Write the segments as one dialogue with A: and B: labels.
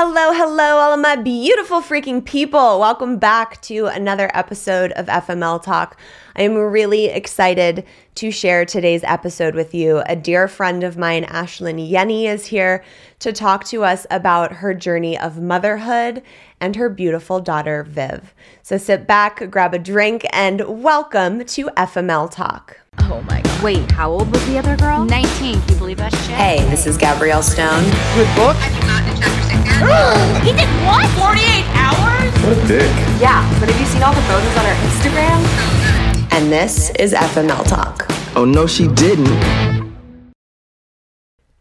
A: Hello, hello, all of my beautiful freaking people. Welcome back to another episode of FML Talk. I am really excited to share today's episode with you. A dear friend of mine, Ashlynn Yennie, is here to talk to us about her journey of motherhood and her beautiful daughter, Viv. So sit back, grab a drink, and welcome to FML Talk.
B: Oh my god. Wait, how old was the other girl?
C: 19. Can you believe that shit?
A: Hey, this is Gabrielle Stone.
D: Good book.
C: He did what? 48 hours?
D: What a dick.
B: Yeah, but have you seen all the photos on her Instagram?
A: And this is FML Talk.
E: Oh, no, she didn't.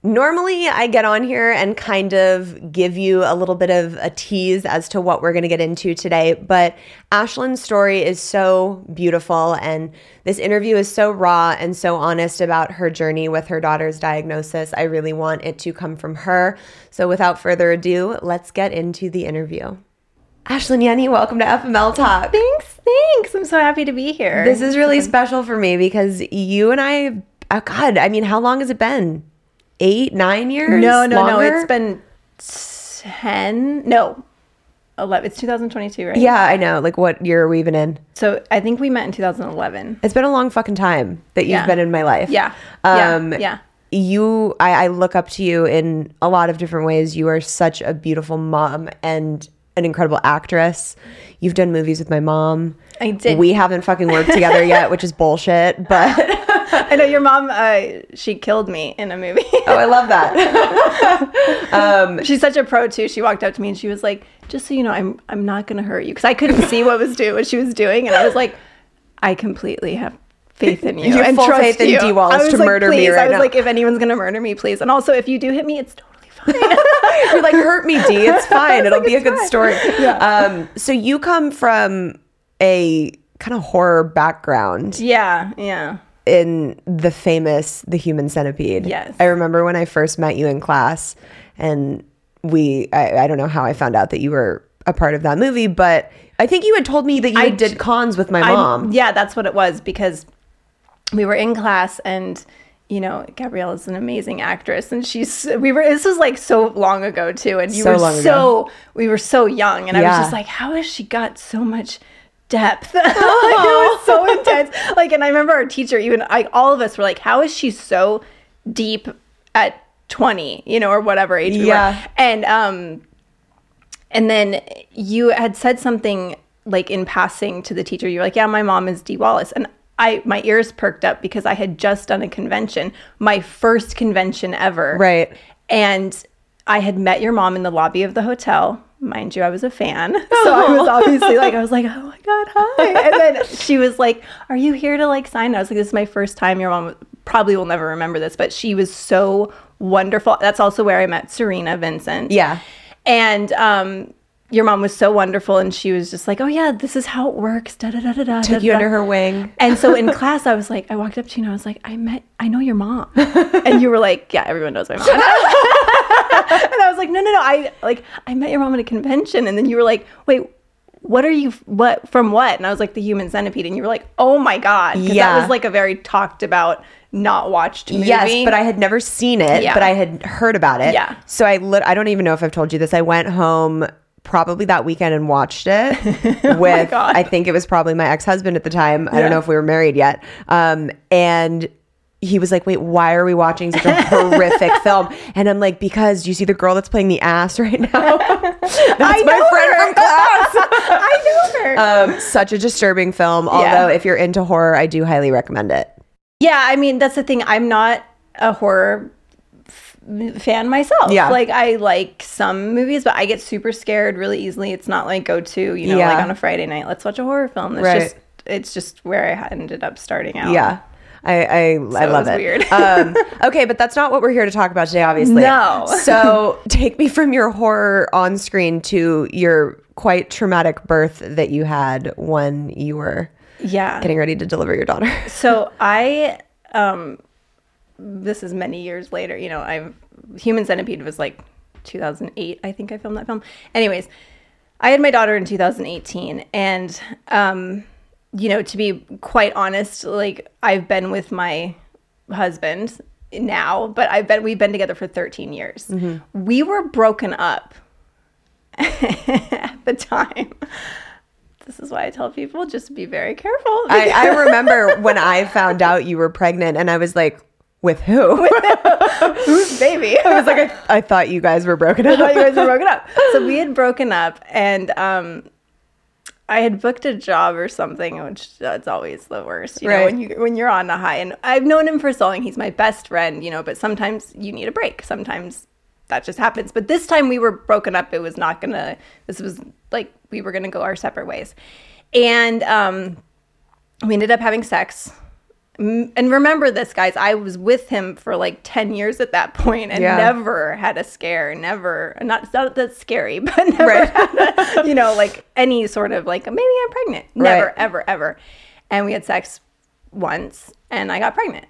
A: Normally, I get on here and kind of give you a little bit of a tease as to what we're going to get into today, but Ashlynn's story is so beautiful, and this interview is so raw and so honest about her journey with her daughter's diagnosis. I really want it to come from her. So, without further ado, let's get into the interview. Ashlynn Yennie, welcome to FML Talk.
F: Thanks, thanks. I'm so happy to be here.
A: This is really special for me because you and I, oh God, I mean, how long has it been? Eight, nine years?
F: no, no, no. It's been ten. No, eleven. It's 2022, right?
A: Yeah, I know. Like, what year are we even in?
F: So I think we met in 2011.
A: It's been a long fucking time that you've
F: Yeah.
A: been in my life.
F: Yeah.
A: Um,
F: yeah. Yeah.
A: You, I, I look up to you in a lot of different ways. You are such a beautiful mom and an incredible actress. You've done movies with my mom.
F: I did.
A: We haven't fucking worked together yet, which is bullshit. But
F: I know your mom. Uh, she killed me in a movie.
A: oh, I love that.
F: She's such a pro too. She walked up to me and she was like, "Just so you know, I'm I'm not gonna hurt you," because I couldn't see what was doing what she was doing, and I was like, "I completely have." Faith in you,
A: You have
F: and
A: full
F: trust
A: faith in
F: you.
A: Dee Wallace
F: I was
A: to
F: like,
A: murder me
F: please.
A: right
F: I was
A: now.
F: like, if anyone's gonna murder me, please. And also, if you do hit me, it's totally fine.
A: You're like, hurt me, D. It's fine. It'll
F: like,
A: be a good
F: fine.
A: story. Um, so you come from a kind of horror background.
F: yeah, yeah.
A: In the famous The Human Centipede.
F: Yes.
A: I remember when I first met you in class and we I, I don't know how I found out that you were a part of that movie, but I think you had told me that you
F: I
A: did
F: d-
A: cons with my
F: I-
A: mom.
F: yeah, that's what it was because we were in class and you know Gabrielle is an amazing actress and she's we were this was like so long ago too and you
A: So
F: were
A: long ago.
F: so we were so young and I was just like how has she got so much depth like, it was so intense like and I remember our teacher even like all of us were like how is she so deep at 20 you know or whatever age we
A: Yeah.
F: were and um and then you had said something like in passing to the teacher. you were like, "Yeah, my mom is Dee Wallace," and I my ears perked up because I had just done a convention, my first convention ever,
A: Right.
F: And I had met your mom in the lobby of the hotel. Mind you, I was a fan, so I was obviously like, I was like, "Oh my god, hi!" And then she was like, "Are you here to like sign?" I was like, "This is my first time." Your mom probably will never remember this, but she was so wonderful. That's also where I met Serena Vincent.
A: Yeah.
F: And um, your mom was so wonderful, and she was just like, "Oh yeah, this is how it works." Da da da da da.
A: Took
F: da,
A: you
F: da.
A: under her wing.
F: And so in class, I was like, I walked up to you and I was like, I met, I know your mom, and you were like, Yeah, everyone knows my mom. and I was like, No, no, no, I like, I met your mom at a convention, and then you were like, Wait. What are you? What from what? And I was like the Human Centipede, and you were like, "Oh my god!"
A: Yeah.
F: that was like a very talked about, not watched movie.
A: Yes, but I had never seen it,
F: Yeah.
A: but I had heard about it.
F: Yeah.
A: So I lit- I don't even know if I've told you this. I went home probably that weekend and watched it with
F: God.
A: I think it was probably my ex-husband at the time. I don't know if we were married yet. Um and he was like, "Wait, why are we watching such a horrific film?" And I'm like, "Because you see the girl that's playing the ass right now? That's
F: I
A: my
F: know
A: friend
F: her.
A: from class."
F: I know her.
A: um, such a disturbing film. Although, if you're into horror, I do highly recommend it.
F: Yeah, I mean that's the thing. I'm not a horror f- fan myself.
A: Yeah.
F: like I like some movies, but I get super scared really easily. It's not like go to you know
A: Yeah.
F: like on a Friday night. Let's watch a horror film. It's
A: Right.
F: just it's just where I ended up starting out.
A: Yeah. I I, I love it.
F: weird.
A: um, okay, but that's not what we're here to talk about today, obviously.
F: No.
A: so take me from your horror on screen to your quite traumatic birth that you had when you were
F: yeah.
A: getting ready to deliver your daughter.
F: So I um this is many years later, you know, I've Human Centipede was like 2008, I think I filmed that film. Anyways, I had my daughter in 2018 and um you know, to be quite honest, like I've been with my husband now, but I've been we've been together for 13 years. We were broken up at the time. This is why I tell people just be very careful.
A: I, I remember when I found out you were pregnant, and I was like, "With who?"
F: Who's baby?
A: I was like, I, I thought you guys were broken up.
F: I thought you guys were broken up. So we had broken up, and um, I had booked a job or something, which that's always the worst. You know, when you when you're on the high. And I've known him for so long; he's my best friend. You know, but sometimes you need a break. Sometimes that just happens. But this time we were broken up. It was not gonna. This was like we were gonna go our separate ways, and um, we ended up having sex. And remember this, guys. I was with him for like 10 years at that point and
A: Yeah.
F: never had a scare. Never, not, not that scary, but never
A: Right.
F: had, a, you know, like any sort of like, maybe I'm pregnant. Never,
A: Right.
F: ever, ever. And we had sex once and I got pregnant.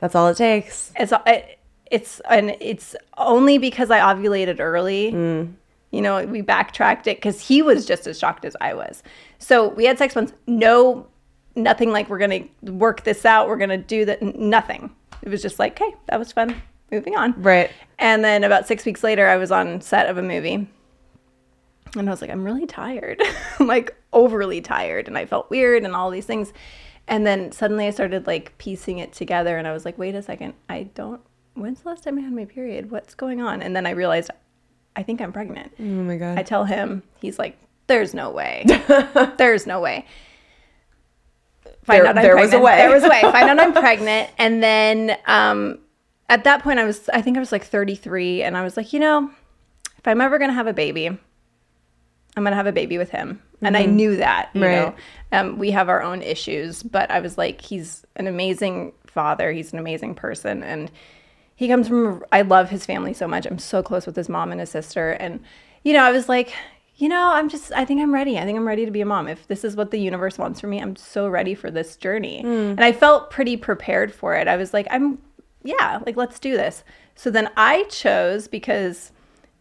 A: That's all it takes.
F: It's, uh, it, it's, and it's only because I ovulated early. Mm. You know, we backtracked it because he was just as shocked as I was. So we had sex once. No, nothing like we're gonna work this out. We're gonna do that. Nothing. It was just like, hey, that was fun. Moving on.
A: Right.
F: And then about six weeks later, I was on set of a movie, and I was like, I'm really tired, I'm like overly tired, and I felt weird and all these things. And then suddenly I started like piecing it together, and I was like, wait a second, I don't. When's the last time I had my period? What's going on? And then I realized, I think I'm pregnant.
A: Oh my god.
F: I tell him, he's like, "There's no way. There's no way." Find
A: There-
F: out I'm
A: there was a way.
F: There was a way. Find out I'm pregnant, and then um, at that point, I was, I think I was like 33, and I was like, you know, if I'm ever gonna have a baby, I'm gonna have a baby with him, and I knew that. You
A: Mm-hmm. Right.
F: know, um, we have our own issues, but I was like, he's an amazing father. He's an amazing person, and he comes from i love his family so much i'm so close with his mom and his sister and you know i was like you know i'm just i think i'm ready. I think i'm ready to be a mom. If this is what the universe wants for me i'm so ready for this journey. And i felt pretty prepared for it. I was like i'm yeah like let's do this. So then i chose because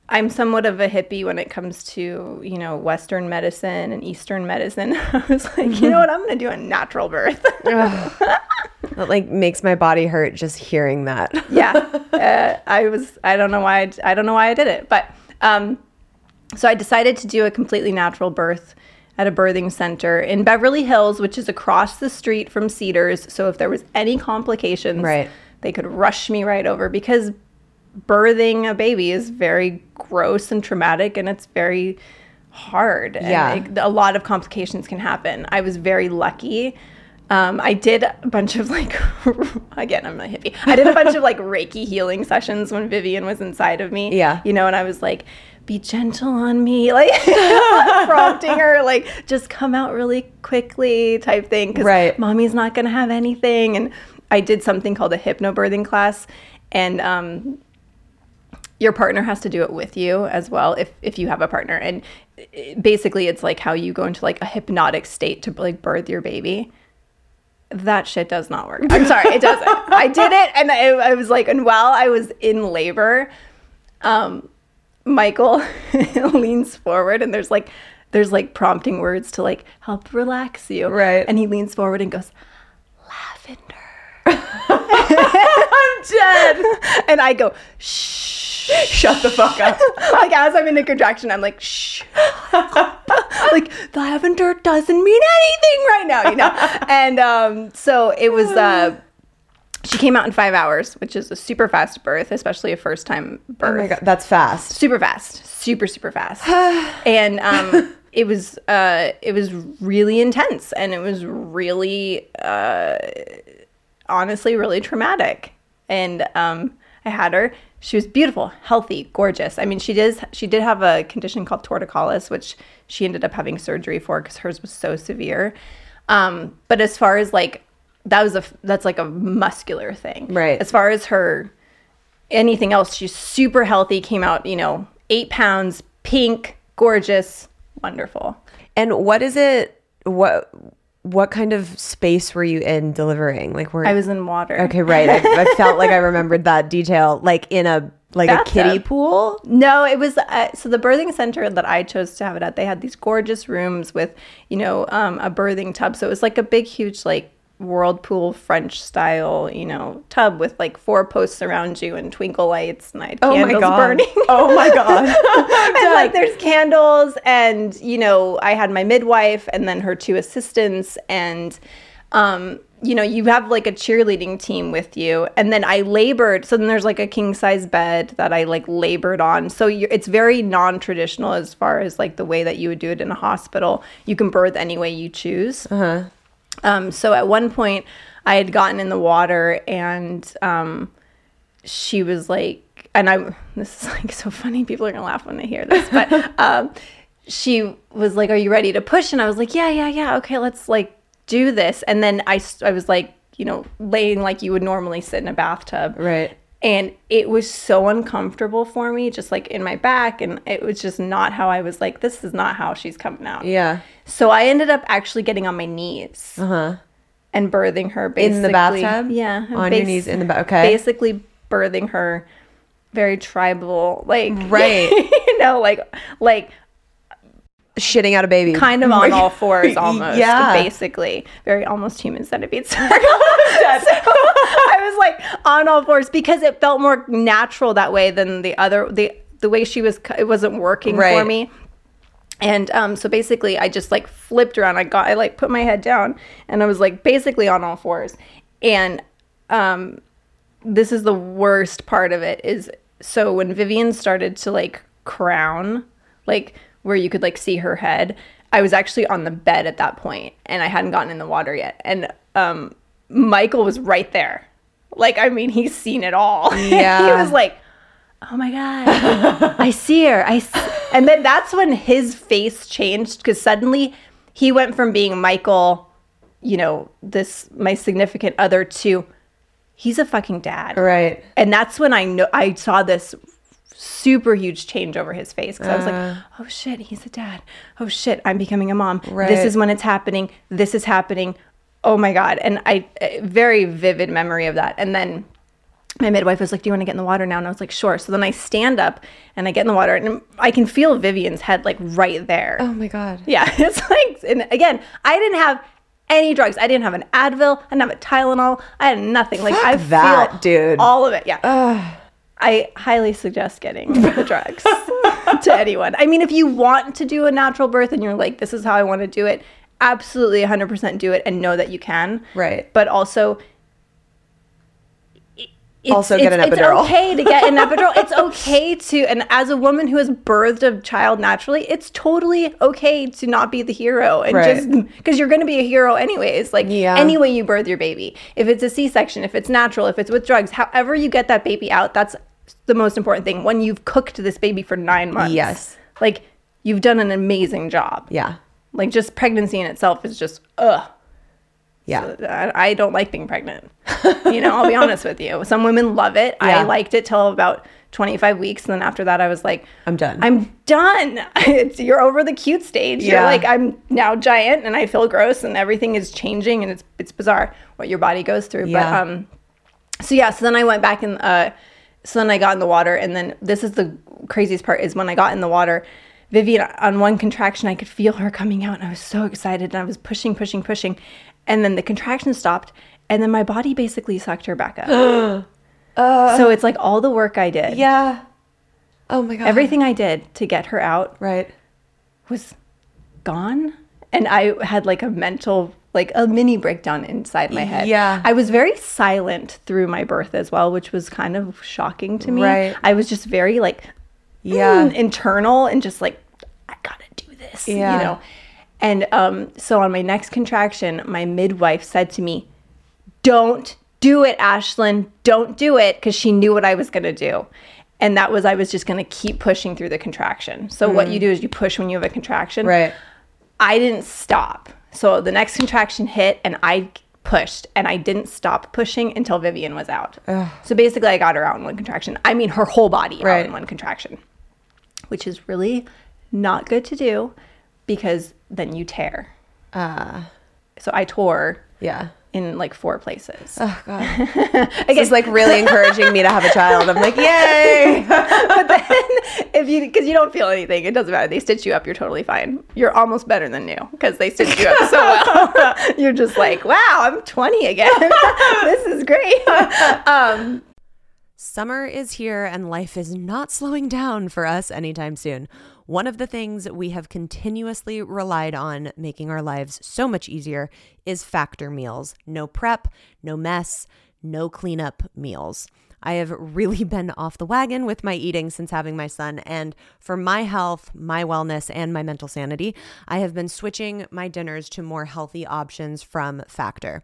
F: i'm somewhat of a hippie when it comes to you know western medicine and eastern medicine. I was like you know what? I'm gonna do a natural birth.
A: That like makes my body hurt just hearing that.
F: yeah. Uh, i was i don't know why I, I don't know why i did it. But um so i decided to do a completely natural birth at a birthing center in beverly hills which is across the street from cedars so if there was any complications
A: Right.
F: they could rush me right over because birthing a baby is very gross and traumatic and it's very hard and
A: Yeah.
F: it- a lot of complications can happen i was very lucky um, I did a bunch of like, again, I'm a hippie. I did a bunch of like Reiki healing sessions when Vivian was inside of me.
A: Yeah.
F: You know, and I was like, be gentle on me, like prompting her, like, just come out really quickly type thing. Cause
A: Right.
F: mommy's not going to have anything. And I did something called a hypnobirthing class. And, um, your partner has to do it with you as well if if you have a partner and basically it's like how you go into like a hypnotic state to like birth your baby that shit does not work i'm sorry it doesn't i did it and I, I was like and while i was in labor um michael leans forward and there's like there's like prompting words to like help relax you
A: Right.
F: and he leans forward and goes lavender
A: I'm dead.
F: and i go shh
A: Shut the fuck up.
F: like as I'm in a contraction, I'm like, shh. like lavender doesn't mean anything right now, you know. and um, so it was. Uh, she came out in five hours, which is a super fast birth, especially a first time birth.
A: Oh my god, that's fast.
F: Super fast, super super fast, and um, it was uh, it was really intense, and it was really uh, honestly really traumatic. And um, I had her. She was beautiful, healthy, gorgeous. I mean, she does. She did have a condition called torticollis, which she ended up having surgery for because hers was so severe. Um, but as far as like that was a that's like a muscular thing,
A: Right.
F: As far as her anything else, she's super healthy. Came out, you know, eight pounds, pink, gorgeous, wonderful.
A: And what is it? What what kind of space were you in delivering? Like where
F: I was in water.
A: Okay, right. I, I felt like I remembered that detail. Like in a like a kiddie pool.
F: No, it was uh, so the birthing center that I chose to have it at. They had these gorgeous rooms with, you know, um, a birthing tub. So it was like a big, huge like whirlpool French style, you know, tub with like four posts around you and twinkle lights and I had
A: Oh my
F: candles
A: god.
F: burning.
A: Oh my god.
F: and like there's candles and you know i had my midwife and then her two assistants and um you know you have like a cheerleading team with you and then i labored so then there's like a king size bed that i like labored on so it's very non-traditional as far as like the way that you would do it in a hospital you can birth any way you choose um, so at one point, I had gotten in the water, and um, she was like, and I, this is like so funny. People are gonna laugh when they hear this, but um, she was like, "Are you ready to push?" And I was like, "Yeah, yeah, yeah. Okay, let's like do this." And then I, I was like, you know, laying like you would normally sit in a bathtub,
A: Right.
F: And it was so uncomfortable for me, just like in my back, and it was just not how I was like. This is not how she's coming out.
A: Yeah.
F: So I ended up actually getting on my knees uh-huh. and birthing her basically
A: In the bathtub?
F: Yeah,
A: On your knees in the ba- okay.
F: Basically birthing her, very tribal, like
A: Right.
F: you know, like like
A: Shitting out a baby.
F: kind of on all fours almost.
A: Yeah.
F: basically very almost human centipede. So I was like on all fours because it felt more natural that way than the other the the way she was. It wasn't working for me. And um, so basically, I just like flipped around. I got, I like put my head down, and I was like basically on all fours. And um, this is the worst part of it is so when Vivian started to like crown, like where you could like see her head, I was actually on the bed at that point, and I hadn't gotten in the water yet. And um, Michael was right there. Like, I mean, he's seen it all.
A: Yeah.
F: he was like, oh my god i see her i s-. and then that's when his face changed because suddenly he went from being michael you know this my significant other to he's a fucking dad
A: Right.
F: and that's when i know i saw this super huge change over his face because i was like uh. oh shit he's a dad oh shit i'm becoming a mom
A: Right.
F: this is when it's happening this is happening oh my god and I, very vivid memory of that and then my midwife was like, "Do you want to get in the water now?" And I was like, "Sure." So then I stand up and I get in the water, and I can feel Vivian's head like right there.
A: Oh my god.
F: Yeah, it's like, and again, I didn't have any drugs. I didn't have an Advil. I didn't have a Tylenol. I had nothing. Like I
A: that,
F: feel
A: dude.
F: all of it. Yeah. I highly suggest getting the drugs to anyone. I mean, if you want to do a natural birth and you're like, "This is how I want to do it," absolutely 100% do it and know that you can.
A: Right.
F: But also it's,
A: Also get an epidural.
F: It's okay to get an epidural. It's okay to, and as a woman who has birthed a child naturally, it's totally okay to not be the hero and
A: Right.
F: just because you're going to be a hero anyways. Like
A: Yeah.
F: any way you birth your baby, if it's a C-section, if it's natural, if it's with drugs, however you get that baby out, that's the most important thing. When you've cooked this baby for nine months,
A: Yes.
F: like you've done an amazing job.
A: Yeah.
F: Like just pregnancy in itself is just ugh.
A: Yeah.
F: I, I don't like being pregnant. You know, I'll be honest with you. Some women love it.
A: Yeah.
F: I liked it till about 25 weeks. And then after that, I was like,
A: I'm done.
F: I'm done. It's, you're over the cute stage. You're
A: Yeah.
F: like, I'm now giant and I feel gross and everything is changing and it's, it's bizarre what your body goes through.
A: Yeah.
F: But, um, so yeah, so then I went back and, uh, so then I got in the water. And then this is the craziest part is when I got in the water, Vivian, on one contraction, I could feel her coming out, and I was so excited, and I was pushing, pushing, pushing, and then the contraction stopped, and then my body basically sucked her back up. so uh. it's like all the work I did,
A: Yeah. Oh my god.
F: everything I did to get her out
A: Right.
F: was gone, and I had like a mental, like a mini breakdown inside my head.
A: Yeah.
F: I was very silent through my birth as well, which was kind of shocking to me.
A: Right.
F: I was just very like
A: Yeah.
F: mm, internal and just like I gotta do this,
A: Yeah.
F: you know. And um, so on my next contraction, my midwife said to me, "Don't do it, Ashlynn. Don't do it," because she knew what I was gonna do. And that was I was just gonna keep pushing through the contraction. So what you do is you push when you have a contraction.
A: Mm. Right.
F: I didn't stop. So the next contraction hit and I pushed and I didn't stop pushing until Vivian was out. So basically I got her out in one contraction. I mean her whole body out in one contraction. Which is really not good to do because then you tear.
A: Uh
F: So I tore
A: yeah.
F: In like four places.
A: Oh god. this is like really encouraging me to have a child. I'm like, yay.
F: but then if you because you don't feel anything, it doesn't matter. They stitch you up, you're totally fine. You're almost better than new because they stitch you up so well. you're just like, wow, I'm 20 again. this is great. Um,
A: Summer is here and life is not slowing down for us anytime soon. One of the things we have continuously relied on making our lives so much easier is factor meals. No prep, no mess, no cleanup meals. I have really been off the wagon with my eating since having my son. And for my health, my wellness, and my mental sanity, I have been switching my dinners to more healthy options from Factor.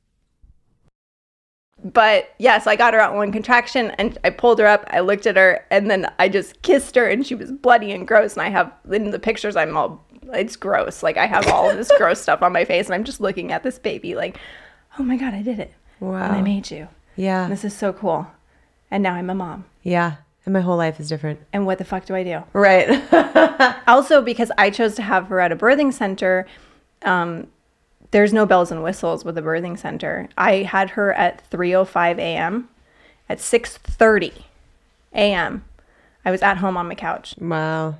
F: But yes, I got her out in one contraction and I pulled her up. I looked at her and then I just kissed her and she was bloody and gross. And I have in the pictures, I'm all, it's gross. Like I have all of this gross stuff on my face and I'm just looking at this baby like, oh my God, I did it. And I made you.
A: Yeah.
F: This is so cool. And now I'm a mom.
A: Yeah. And my whole life is different.
F: And what the fuck do I do?
A: Right.
F: also because I chose to have her at a birthing center, um, there's no bells and whistles with a birthing center. I had her at 3:05 a.m. At 6:30 a.m. I was at home on my couch.
A: wow.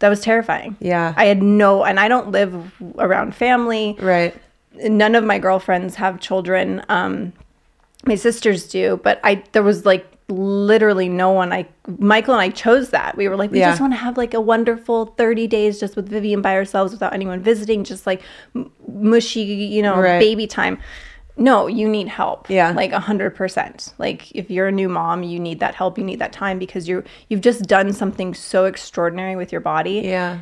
F: That was terrifying.
A: Yeah.
F: I had no and I don't live around family.
A: right.
F: None of my girlfriends have children. Um my sisters do, but I there was like literally no one I Michael and I chose that. We were like we
A: Yeah.
F: just want to have like a wonderful 30 days just with Vivian by ourselves without anyone visiting, just like m- mushy, you know,
A: Right.
F: baby time. No, you need help.
A: Yeah.
F: Like a hundred percent. Like if you're a new mom, you need that help. You need that time because you're you've just done something so extraordinary with your body
A: Yeah.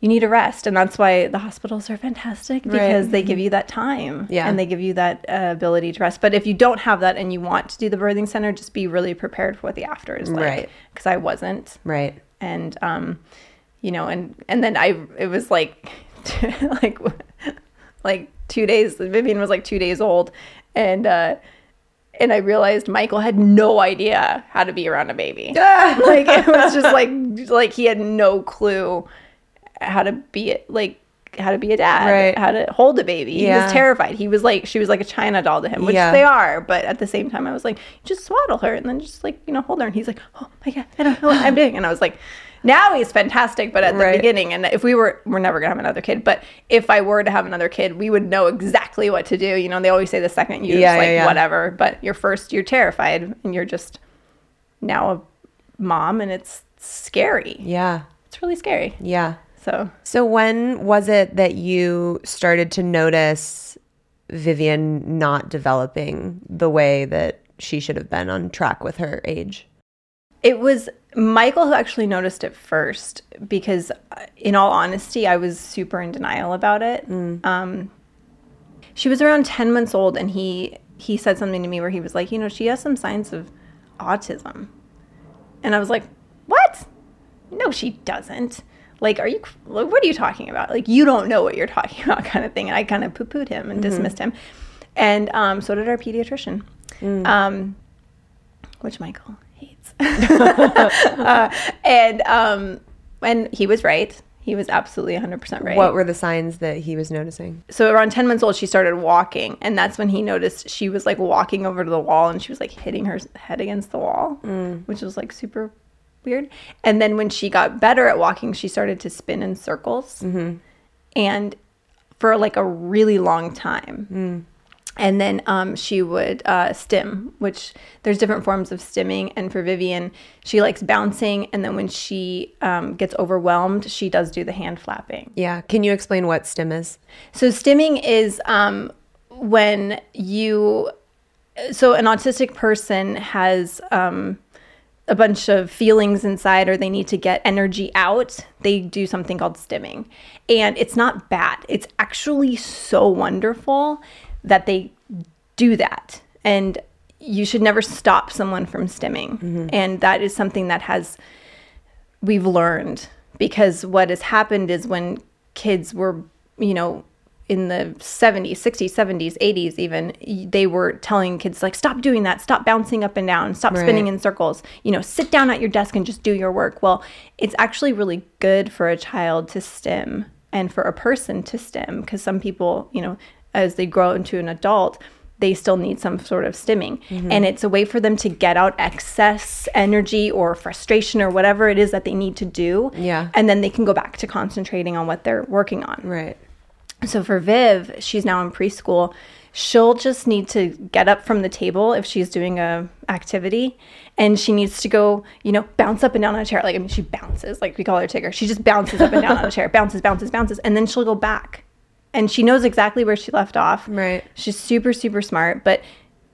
F: You need a rest and that's why the hospitals are fantastic because they give you that time
A: Yeah.
F: and they give you that uh, ability to rest but if you don't have that and you want to do the birthing center just be really prepared for what the after is like
A: Right.
F: because i wasn't
A: Right.
F: and um you know and and then i it was like like like two days vivian was like two days old and uh and I realized Michael had no idea how to be around a baby. like it was just like like he had no clue how to be like how to be a dad,
A: Right.
F: how to hold a baby. He
A: Yeah.
F: was terrified. He was like she was like a china doll to him, which
A: Yeah.
F: they are. But at the same time, I was like, just swaddle her and then just like you know hold her. And he's like, oh my god, I don't know what I'm doing. And I was like, now he's fantastic. But at the
A: Right.
F: beginning, and if we were we're never gonna have another kid, but if I were to have another kid, we would know exactly what to do. You know, they always say the second you
A: Yeah,
F: just like
A: yeah,
F: whatever. But you're first, you're terrified, and you're just now a mom, and it's scary.
A: Yeah.
F: It's really scary.
A: Yeah.
F: So
A: So when was it that you started to notice Vivian not developing the way that she should have been on track with her age?
F: It was Michael who actually noticed it first because, uh, in all honesty, I was super in denial about it. Um, she was around 10 months old and he he said something to me where he was like, you know, she has some signs of autism. And I was like, what? No, she doesn't. Like, are you, what are you talking about? Like, you don't know what you're talking about, kind of thing. And I kind of poo pooed him and dismissed him. And um, so did our pediatrician, um, which Michael hates. uh, and, um, and he was right. He was absolutely 100% right
A: What were the signs that he was noticing?
F: so around 10 months old she started walking and that's when he noticed she was like walking over to the wall and she was like hitting her head against the wall which was like super weird and then when she got better at walking she started to spin in circles and for like a really long time and then um, she would uh, stim, which there's different forms of stimming. And for Vivian, she likes bouncing, and then when she um, gets overwhelmed, she does do the hand flapping.
A: Yeah. Can you explain what stim is?
F: So stimming is um, when you, so an autistic person has um, a bunch of feelings inside or they need to get energy out, they do something called stimming. And it's not bad. It's actually so wonderful that they do that. And you should never stop someone from stimming. Mm-hmm. And that is something that has we've learned because what has happened is when kids were, you know, in the 70s, 60s, 70s, 80s, even, they were telling kids, like, stop doing that, stop bouncing up and down, stop spinning in circles, you know, sit down at your desk and just do your work. Well, it's actually really good for a child to stim and for a person to stim because some people, you know, as they grow into an adult, they still need some sort of stimming. Mm-hmm. And it's a way for them to get out excess energy or frustration or whatever it is that they need to do.
A: Yeah.
F: And then they can go back to concentrating on what they're working on.
A: Right.
F: So for Viv, she's now in preschool. She'll just need to get up from the table if she's doing a activity and she needs to go, you know, bounce up and down on a chair. Like I mean she bounces, like we call her Tigger. She just bounces up and down on a chair, bounces, bounces, bounces, and then she'll go back. And she knows exactly where she left off.
A: Right.
F: She's super, super smart. But,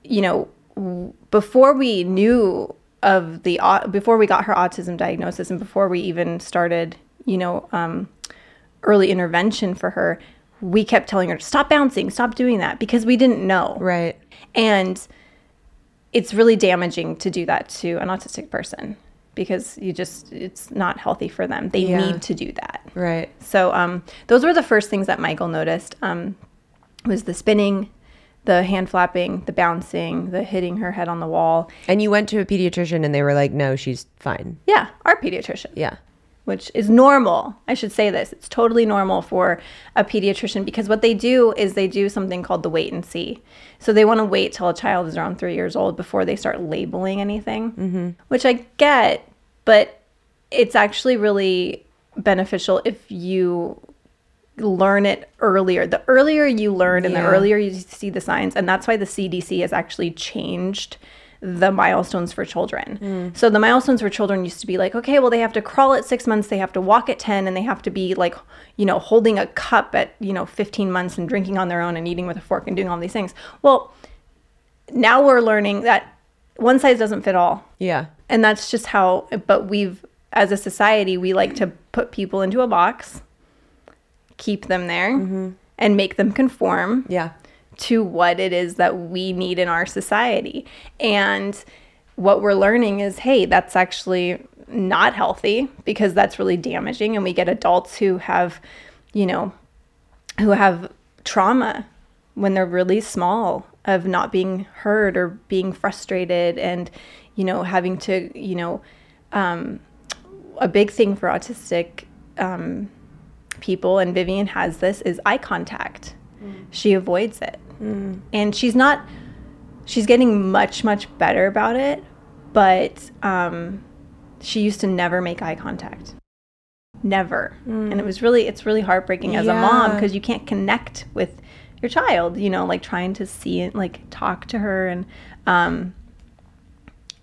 F: you know, w- before we knew of the, before we got her autism diagnosis and before we even started, you know, um, early intervention for her, we kept telling her, to stop bouncing, stop doing that because we didn't know.
A: Right.
F: And it's really damaging to do that to an autistic person because you just, it's not healthy for them. They
A: Yeah.
F: need to do that.
A: Right.
F: So um, those were the first things that Michael noticed. Um, was the spinning, the hand flapping, the bouncing, the hitting her head on the wall.
A: And you went to a pediatrician and they were like, no, she's fine.
F: Yeah, our pediatrician.
A: Yeah.
F: Which is normal. I should say this. It's totally normal for a pediatrician because what they do is they do something called the wait and see. So they want to wait till a child is around three years old before they start labeling anything, mm-hmm. which I get, but it's actually really beneficial if you learn it earlier. The earlier you learn and the earlier you see the signs, and that's why the CDC has actually changed the milestones for children. Mm. So the milestones for children used to be like, okay, well they have to crawl at 6 months, they have to walk at 10 and they have to be like, you know, holding a cup at, you know, 15 months and drinking on their own and eating with a fork and doing all these things. Well, now we're learning that one size doesn't fit all
A: Yeah.
F: and that's just how but we've as a society we like to put people into a box keep them there mm-hmm. and make them conform
A: Yeah.
F: To what it is that we need in our society. And what we're learning is hey that's actually not healthy because that's really damaging. And we get adults who have you know who have trauma when they're really small of not being heard or being frustrated and you know having to you know um, a big thing for autistic um, people and vivian has this is eye contact she avoids it. And she's not she's getting much much better about it but um, she used to never make eye contact. Never. And it was really it's really heartbreaking as a mom because you can't connect with your child you know like trying to see it like talk to her and um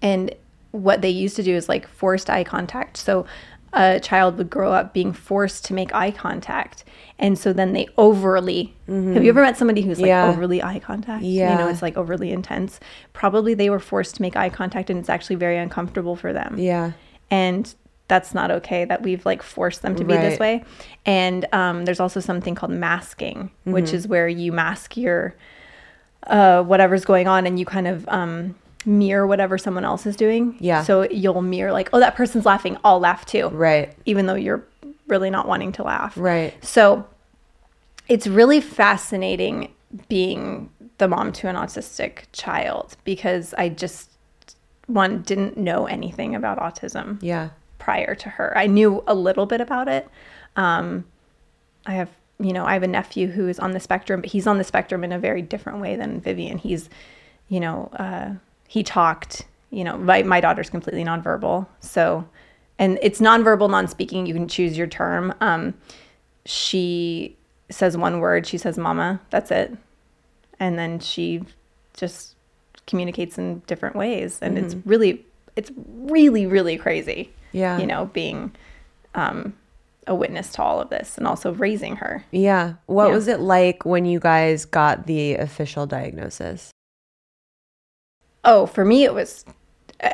F: and what they used to do is like forced eye contact. So a child would grow up being forced to make eye contact and so then they overly have you ever met somebody who's like
A: Yeah.
F: overly eye contact
A: Yeah.
F: you know it's like overly intense probably they were forced to make eye contact and it's actually very uncomfortable for them
A: Yeah.
F: and that's not okay that we've like forced them to be this way and um, there's also something called masking which
A: Mm-hmm.
F: is where you mask your uh, whatever's going on and you kind of um, mirror whatever someone else is doing
A: Yeah.
F: so you'll mirror like oh that person's laughing i'll laugh too
A: Right.
F: even though you're really not wanting to laugh
A: Right.
F: so it's really fascinating being the mom to an autistic child because I just one didn't know anything about autism
A: Yeah.
F: prior to her. I knew a little bit about it. Um, I have, you know, I have a nephew who is on the spectrum, but he's on the spectrum in a very different way than Vivian. He's, you know, uh, he talked, you know, my, my daughter's completely nonverbal. So, and it's nonverbal, non-speaking. You can choose your term. Um, she says one word. She says "mama." That's it. and then she just communicates in different ways and it's really it's really really crazy
A: Yeah.
F: you know being um a witness to all of this and also raising her
A: Yeah. What
F: Yeah.
A: was it like when you guys got the official diagnosis?
F: Oh for me it was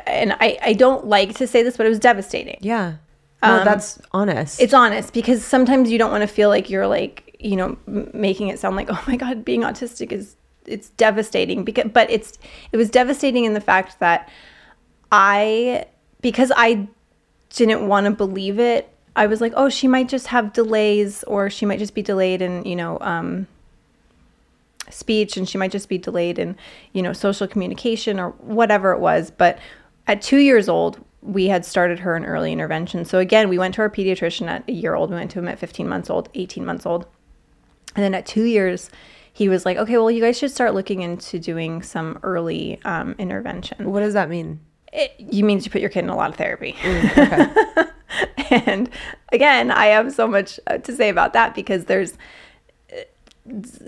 F: and i i don't like to say this but it was devastating
A: Yeah. Well,
F: Um,
A: that's honest.
F: it's honest because sometimes you don't want to feel like you're like you know m- making it sound like oh my god being autistic is it's devastating because but it's it was devastating in the fact that i because i didn't want to believe it i was like oh she might just have delays or she might just be delayed and, you know um speech and she might just be delayed in you know social communication or whatever it was. But at two years old we had started her in early intervention. So again we went to our pediatrician at a year old. We went to him at 15 months old 18 months old. And then at two years he was like okay well you guys should start looking into doing some early um, intervention.
A: What does that mean?
F: it, you means you put your kid in a lot of therapy. and again, I have so much uh, to say about that because there's,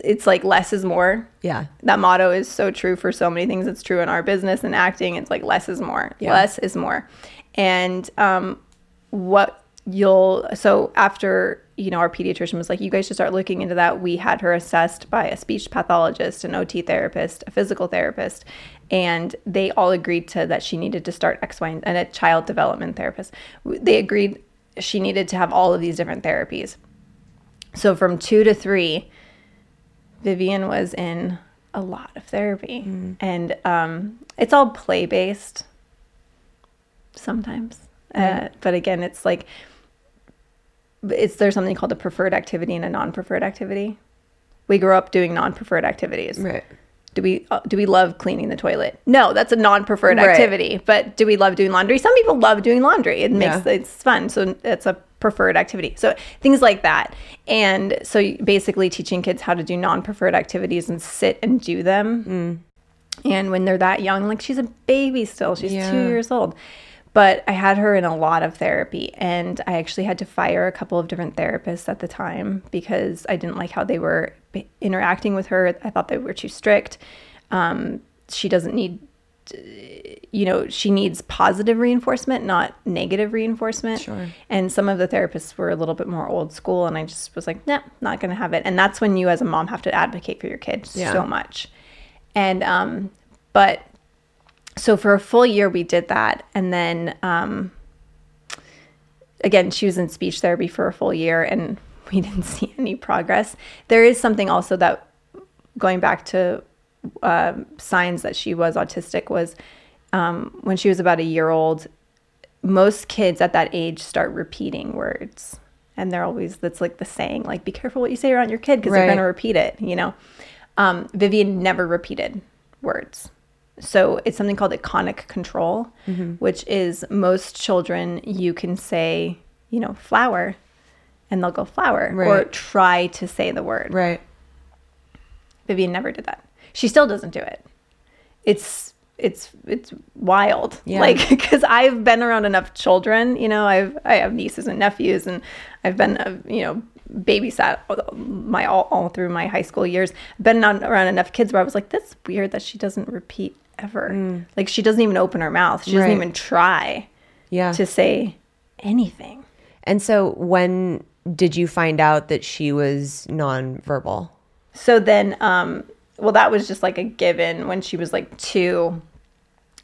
F: it's like less is more.
A: Yeah.
F: That motto is so true for so many things. It's true in our business and acting. It's like less is more.
A: Yeah.
F: Less is more. And um, what you'll so after you know our pediatrician was like you guys should start looking into that we had her assessed by a speech pathologist an ot therapist a physical therapist and they all agreed to that she needed to start x y and, and a child development therapist they agreed she needed to have all of these different therapies so from two to three vivian was in a lot of therapy. And um, it's all play based sometimes. Uh, but again it's like it's there's something called a preferred activity and a non-preferred activity? We grew up doing non-preferred activities.
A: Right.
F: do we uh, do we love cleaning the toilet? No that's a non-preferred
A: Right.
F: activity. But do we love doing laundry? Some people love doing laundry. It makes
A: Yeah.
F: it's fun. So it's a preferred activity. So things like that. And so basically teaching kids how to do non-preferred activities and sit and do them. And when they're that young like she's a baby still. She's
A: Yeah.
F: two years old. But i had her in a lot of therapy and i actually had to fire a couple of different therapists at the time because i didn't like how they were interacting with her. I thought they were too strict. Um, she doesn't need you know she needs positive reinforcement not negative reinforcement
A: Sure.
F: and some of the therapists were a little bit more old school and i just was like nah not gonna have it and that's when you as a mom have to advocate for your kids
A: Yeah.
F: so much and um but so for a full year we did that and then um again she was in speech therapy for a full year and we didn't see any progress there is something also that going back to um signs that she was autistic was um, when she was about a year old most kids at that age start repeating words and they're always that's like the saying like be careful what you say around your kid because
A: Right.
F: they're going to repeat it you know um, vivian never repeated words so it's something called echoic control which is most children you can say you know flower and they'll go flower or try to say the word
A: Right.
F: Vivian never did that. She still doesn't do it. It's it's it's wild.
A: Yeah.
F: Like because I've been around enough children. You know, I've I have nieces and nephews, and I've been uh, you know babysat my all, all through my high school years. Been on, around enough kids where I was like, that's weird that she doesn't repeat ever. Like she doesn't even open her mouth. She doesn't even try
A: Yeah.
F: to say anything.
A: and so when did you find out that she was nonverbal?
F: So then, um, well, that was just like a given when she was like two,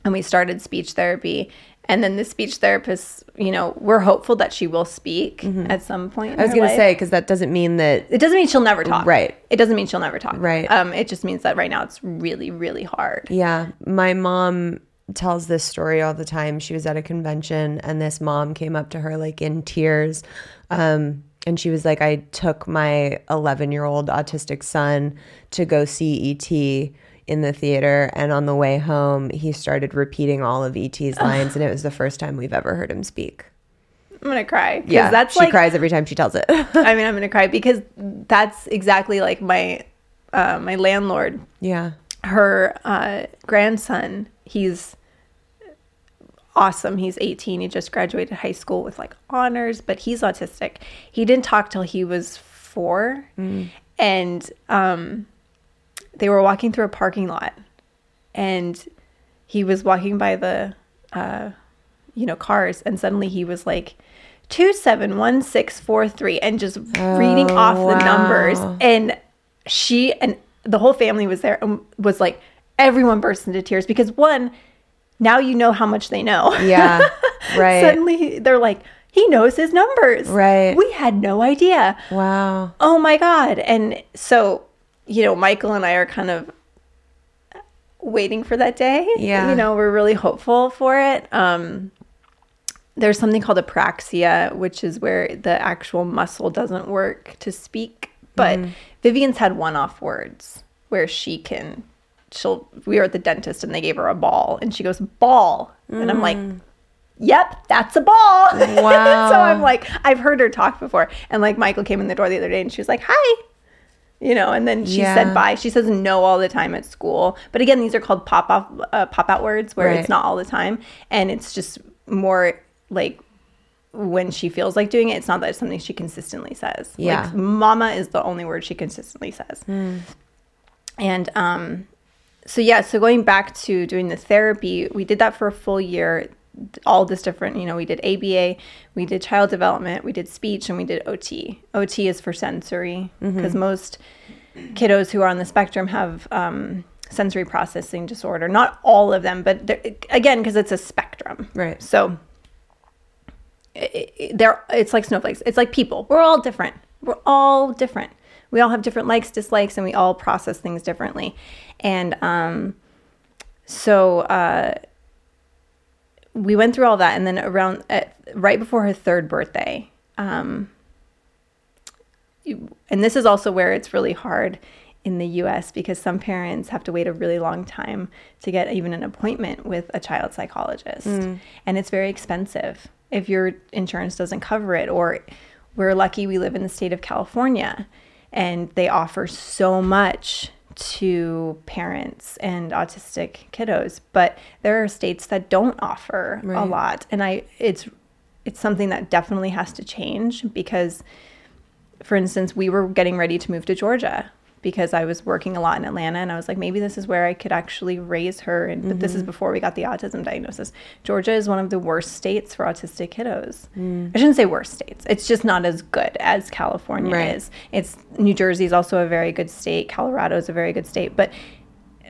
F: and we started speech therapy. And then the speech therapist, you know, we're hopeful that she will speak at some point. in
A: I was going to say because that doesn't mean that
F: it doesn't mean she'll never talk.
A: Right.
F: It doesn't mean she'll never talk.
A: Right.
F: Um, it just means that right now it's really, really hard.
A: Yeah, my mom tells this story all the time. She was at a convention and this mom came up to her like in tears. Um, and she was like, I took my 11 year old autistic son to go see E.T. in the theater. And on the way home, he started repeating all of E.T.'s lines. and it was the first time we've ever heard him speak.
F: I'm gonna cry.
A: Yeah,
F: that's
A: she
F: like
A: cries every time she tells it.
F: I mean, I'm gonna cry because that's exactly like my uh, my landlord
A: yeah.
F: her uh, grandson he's awesome. He's 18 he just graduated high school with like honors but he's autistic. He didn't talk till he was four. And um they were walking through a parking lot. And he was walking by the uh you know cars. And suddenly he was like 271643 and just reading off the numbers. And she and the whole family was there and was like everyone burst into tears because one now you know how much they know
A: Yeah. Right.
F: suddenly they're like he knows his numbers
A: Right.
F: we had no idea
A: wow.
F: oh my god and so you know michael and i are kind of waiting for that day
A: Yeah.
F: you know we're really hopeful for it um there's something called apraxia which is where the actual muscle doesn't work to speak but vivian's had one-off words where she can she'll we were at the dentist and they gave her a ball and she goes ball. And i'm like yep that's a ball.
A: Wow.
F: so i'm like i've heard her talk before. And like michael came in the door the other day and she was like hi. You know and then she
A: Yeah.
F: said bye. She says no all the time at school. But again these are called pop off uh, pop out words where
A: Right.
F: it's not all the time. And it's just more like when she feels like doing it it's not that it's something she consistently says.
A: Yeah.
F: like mama is the only word she consistently says. And um so yeah so going back to doing the therapy we did that for a full year all this different you know we did aba we did child development we did speech and we did ot ot is for sensory because most kiddos who are on the spectrum have um, sensory processing disorder. Not all of them but again because it's a spectrum.
A: Right.
F: so it- it- they're it's like snowflakes. It's like people. We're all different. We're all different we all have different likes dislikes and we all process things differently and um so uh we went through all that and then around at, right before her third birthday um and this is also where it's really hard in the US because some parents have to wait a really long time to get even an appointment with a child psychologist. And it's very expensive if your insurance doesn't cover it. Or we're lucky we live in the state of California and they offer so much to parents and autistic kiddos but there are states that don't offer a lot. And i it's it's something that definitely has to change because for instance, we were getting ready to move to Georgia because I was working a lot in Atlanta and I was like, maybe this is where I could actually raise her. And but this is mm-hmm. before we got the autism diagnosis. Georgia is one of the worst states for autistic kiddos. Mm. I shouldn't say worst states. It's just not as good as California
A: Right.
F: is. It's New Jersey is also a very good state. Colorado is a very good state, but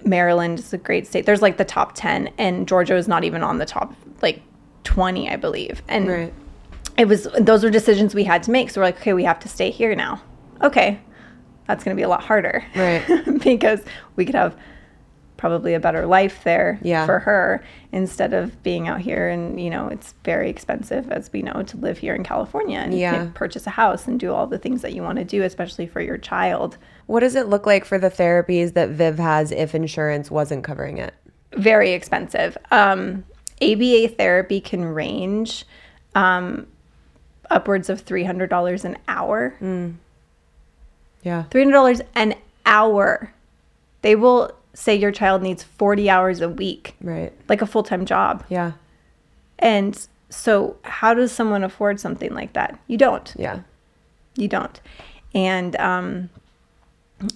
F: Maryland is a great state. There's like the top 10 and Georgia is not even on the top like 20, I believe. And
A: Right.
F: it was those were decisions we had to make. So we're like, okay, we have to stay here now. Okay, that's going to be a lot harder,
A: Right.
F: because we could have probably a better life there
A: Yeah.
F: for her instead of being out here. And you know, it's very expensive, as we know, to live here in California and
A: Yeah.
F: purchase a house and do all the things that you want to do, especially for your child.
A: What does it look like for the therapies that Viv has if insurance wasn't covering it?
F: very expensive. Um, ABA therapy can range um, upwards of three hundred dollars an hour.
A: Yeah.
F: Three hundred dollars an hour. They will say your child needs forty hours a week,
A: Right.
F: like a full time job.
A: Yeah.
F: And so, how does someone afford something like that? You don't.
A: Yeah.
F: you don't and um,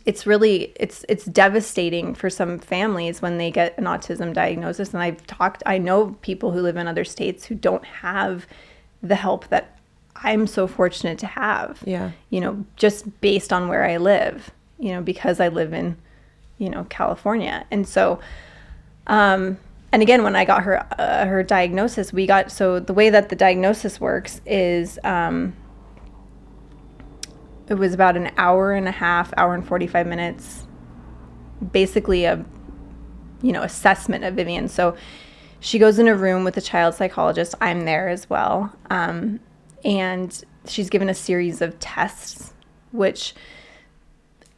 F: it's really it's it's devastating for some families when they get an autism diagnosis and i've talked i know people who live in other states who don't have the help that i'm so fortunate to have
A: Yeah.
F: you know just based on where i live you know because i live in you know california. And so um and again when i got her uh, her diagnosis we got so the way that the diagnosis works is um it was about an hour and a half hour and 45 minutes basically a you know assessment of vivian. So she goes in a room with a child psychologist. I'm there as well. Um, and she's given a series of tests which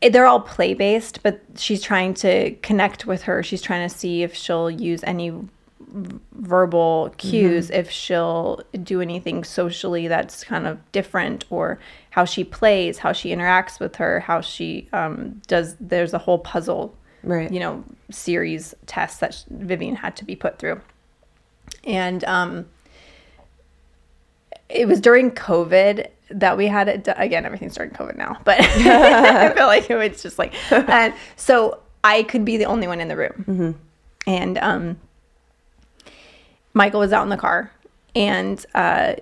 F: eh, they're all play based but she's trying to connect with her. She's trying to see if she'll use any verbal cues if she'll do anything socially that's kind of different or how she plays how she interacts with her how she um, does there's a whole puzzle
A: Right.
F: you know series tests that vivian had to be put through. And um, it was during covid that we had it again everything's during covid now but i feel like it was just like and so I could be the only one in the room. And um, Michael was out in the car, and uh,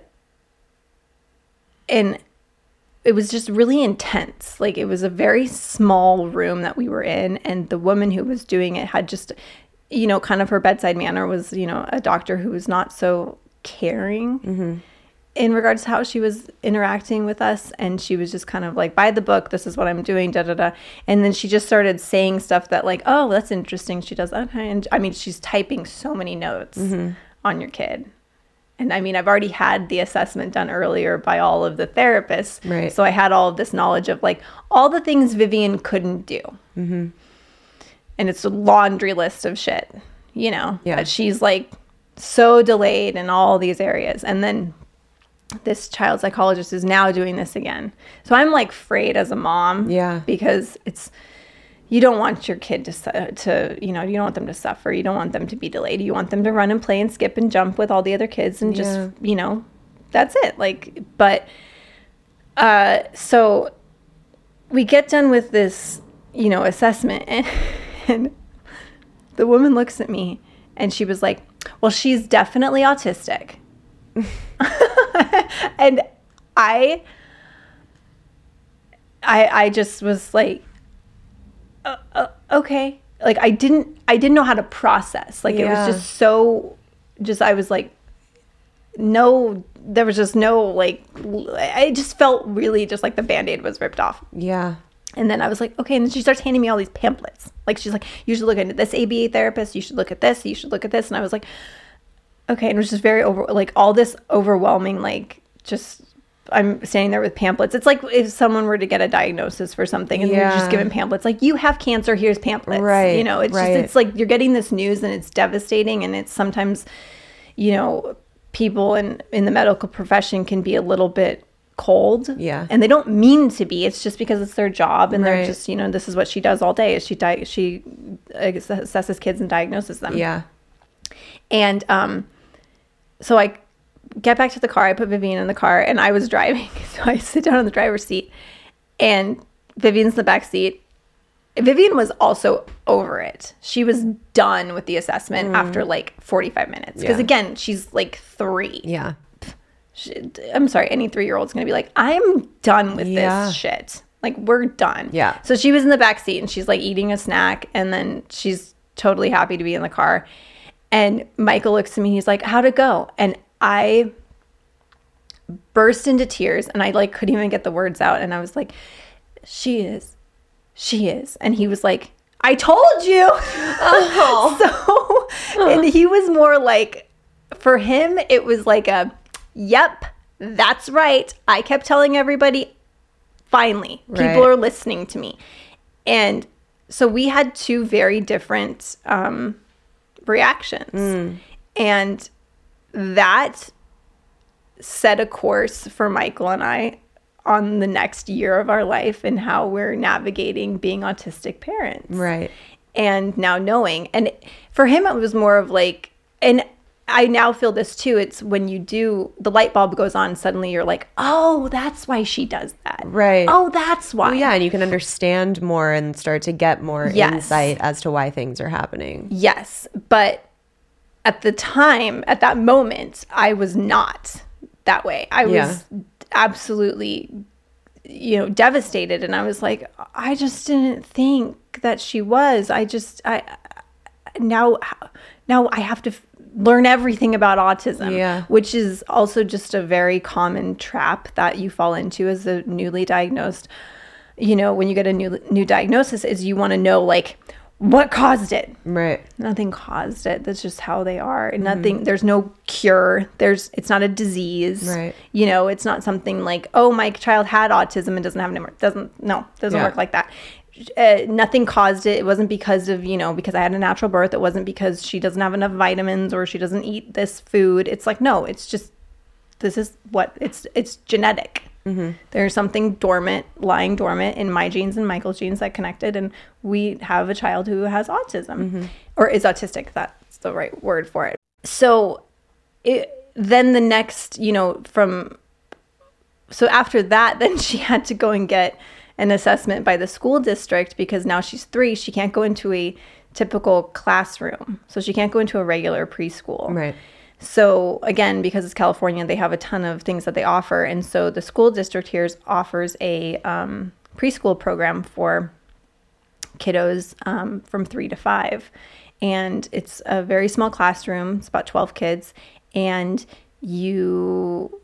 F: and it was just really intense. Like it was a very small room that we were in, and the woman who was doing it had just, you know, kind of her bedside manner was, you know, a doctor who was not so caring in regards to how she was interacting with us and she was just kind of like by the book this is what i'm doing da da da. And then she just started saying stuff that like oh that's interesting she does okay and i mean she's typing so many notes mm-hmm. on your kid. And i mean i've already had the assessment done earlier by all of the therapists
A: Right.
F: so i had all of this knowledge of like all the things vivian couldn't do. Mm-hmm. And it's a laundry list of shit you know?
A: Yeah.
F: she's like so delayed in all these areas. And then this child psychologist is now doing this again. So i'm like afraid as a mom
A: Yeah.
F: because it's you don't want your kid to to you know you don't want them to suffer. You don't want them to be delayed. You want them to run and play and skip and jump with all the other kids and just
A: Yeah.
F: you know that's it. Like but uh so we get done with this you know assessment and, and the woman looks at me and she was like well she's definitely autistic and i i i just was like uh, uh, okay like i didn't i didn't know how to process like
A: Yeah.
F: it was just so just i was like no there was just no like I just felt really just like the band-aid was ripped off
A: Yeah.
F: and then I was like, okay. And then she starts handing me all these pamphlets. Like she's like, you should look at this ABA therapist. You should look at this. You should look at this. And I was like, okay. And it was just very over, like all this overwhelming, like just I'm standing there with pamphlets. It's like if someone were to get a diagnosis for something and you're just given pamphlets, like you have cancer. Here's pamphlets.
A: Right,
F: You know, it's
A: right.
F: just it's like you're getting this news and it's devastating. And it's sometimes, you know, people in in the medical profession can be a little bit cold
A: Yeah.
F: and they don't mean to be it's just because it's their job and they're just you know this is what she does all day is she di- she assesses kids and diagnoses them
A: Yeah.
F: and um so i get back to the car i put vivian in the car and i was driving so i sit down in the driver's seat and vivian's in the back seat vivian was also over it she was done with the assessment after like 45 minutes because
A: Mm. Yeah.
F: again she's like three
A: Yeah.
F: She- I'm sorry, any three year old's gonna be like, I'm done with
A: Yeah.
F: this shit. Like, we're done.
A: Yeah.
F: So she was in the back seat and she's like eating a snack, and then she's totally happy to be in the car. And Michael looks at me, he's like, How'd it go? And I burst into tears and I like couldn't even get the words out. And I was like, She is. She is. And he was like, I told you. so, and he was more like, for him, it was like a, yep, that's right. I kept telling everybody, finally, people are listening to me. And so we had two very different um, reactions. Mm. And that set a course for Michael and I on the next year of our life and how we're navigating being autistic parents
A: Right.
F: and now knowing and for him it was more of like and i now feel this too it's when you do the light bulb goes on suddenly you're like oh that's why she does that
A: Right.
F: oh that's why
A: Well, yeah, and you can understand more and start to get more
F: Yes.
A: insight as to why things are happening.
F: yes but at the time at that moment i was not that way i was
A: Yeah.
F: absolutely you know devastated and i was like i just didn't think that she was i just i now now i have to learn everything about autism
A: Yeah.
F: which is also just a very common trap that you fall into as a newly diagnosed you know when you get a new new diagnosis is you want to know like what caused it
A: Right.
F: nothing caused it that's just how they are and
A: Mm-hmm.
F: nothing there's no cure there's it's not a disease
A: Right.
F: you know it's not something like oh my child had autism and doesn't have it anymore doesn't no doesn't
A: Yeah.
F: work like that uh, nothing caused it. It wasn't because of you know because i had a natural birth. It wasn't because she doesn't have enough vitamins or she doesn't eat this food. It's like no it's just this is what it's it's genetic.
A: Mm-hmm.
F: there's something dormant lying dormant in my genes and michael's genes that connected and we have a child who has autism
A: Mm-hmm.
F: or is autistic. That's the right word for it. So it, then the next you know from so after that then she had to go and get an assessment by the school district because now she's three. She can't go into a typical classroom. So she can't go into a regular preschool.
A: Right.
F: So again, because it's California, they have a ton of things that they offer, and so the school district here offers a um, preschool program for kiddos um, from three to five, and it's a very small classroom. It's about twelve kids, and you,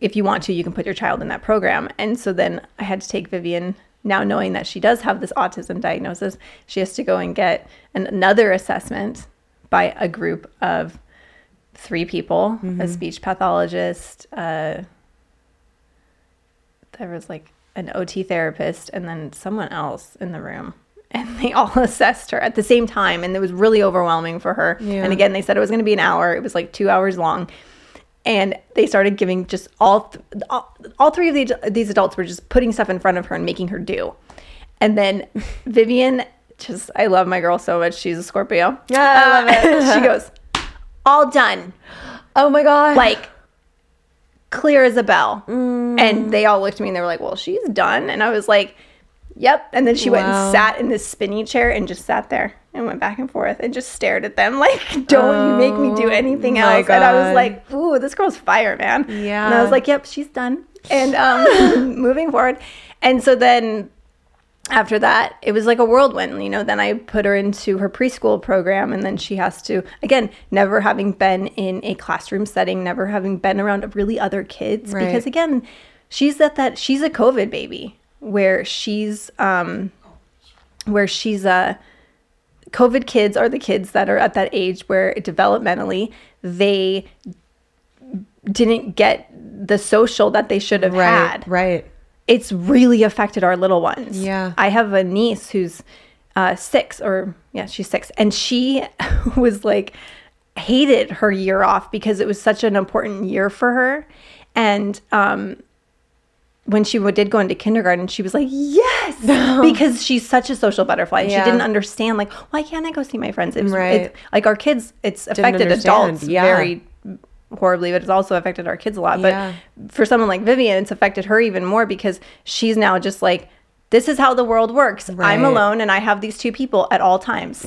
F: if you want to, you can put your child in that program. And so then I had to take Vivian. Now knowing that she does have this autism diagnosis, she has to go and get an, another assessment by a group of three people a speech pathologist uh, there was like an ot therapist and then someone else in the room and they all assessed her at the same time and it was really overwhelming for her
A: Yeah.
F: and again they said it was going to be an hour it was like two hours long and they started giving just all th- all, all three of these, these adults were just putting stuff in front of her and making her do and then vivian just i love my girl so much she's a scorpio
A: Yeah, I love it.
F: she goes all done
A: Oh my god.
F: like clear as a bell.
A: Mm.
F: And they all looked at me and they were like, "Well, she's done." And I was like, "Yep." And then she went and sat in this spinny chair and just sat there and went back and forth and just stared at them like, "Don't you make me do anything
A: Oh my
F: else." And I was like, "Ooh, this girl's fire, man."
A: Yeah.
F: And I was like, "Yep, she's done." And um, moving forward, and so then after that, it was like a whirlwind. You know, then I put her into her preschool program, and then she has to, again, never having been in a classroom setting, never having been around really other kids,
A: Right.
F: because again, she's at that, she's a COVID baby where she's, um, where she's a, COVID kids are the kids that are at that age where developmentally they didn't get the social that they should have
A: right.
F: had
A: Right.
F: it's really affected our little ones.
A: Yeah.
F: I have a niece who's uh, six, or yeah, she's six, and she was like hated her year off because it was such an important year for her. And um, when she did go into kindergarten, she was like, "Yes," because she's such a social butterfly.
A: Yeah.
F: She didn't understand like, why can't I go see my friends? It was
A: Right.
F: it's, like our kids. It's affected
A: understand.
F: adults
A: Yeah.
F: very horribly, but it's also affected our kids a lot.
A: Yeah.
F: But for someone like Vivian, it's affected her even more because she's now just like, this is how the world works.
A: Right.
F: I'm alone and I have these two people at all times.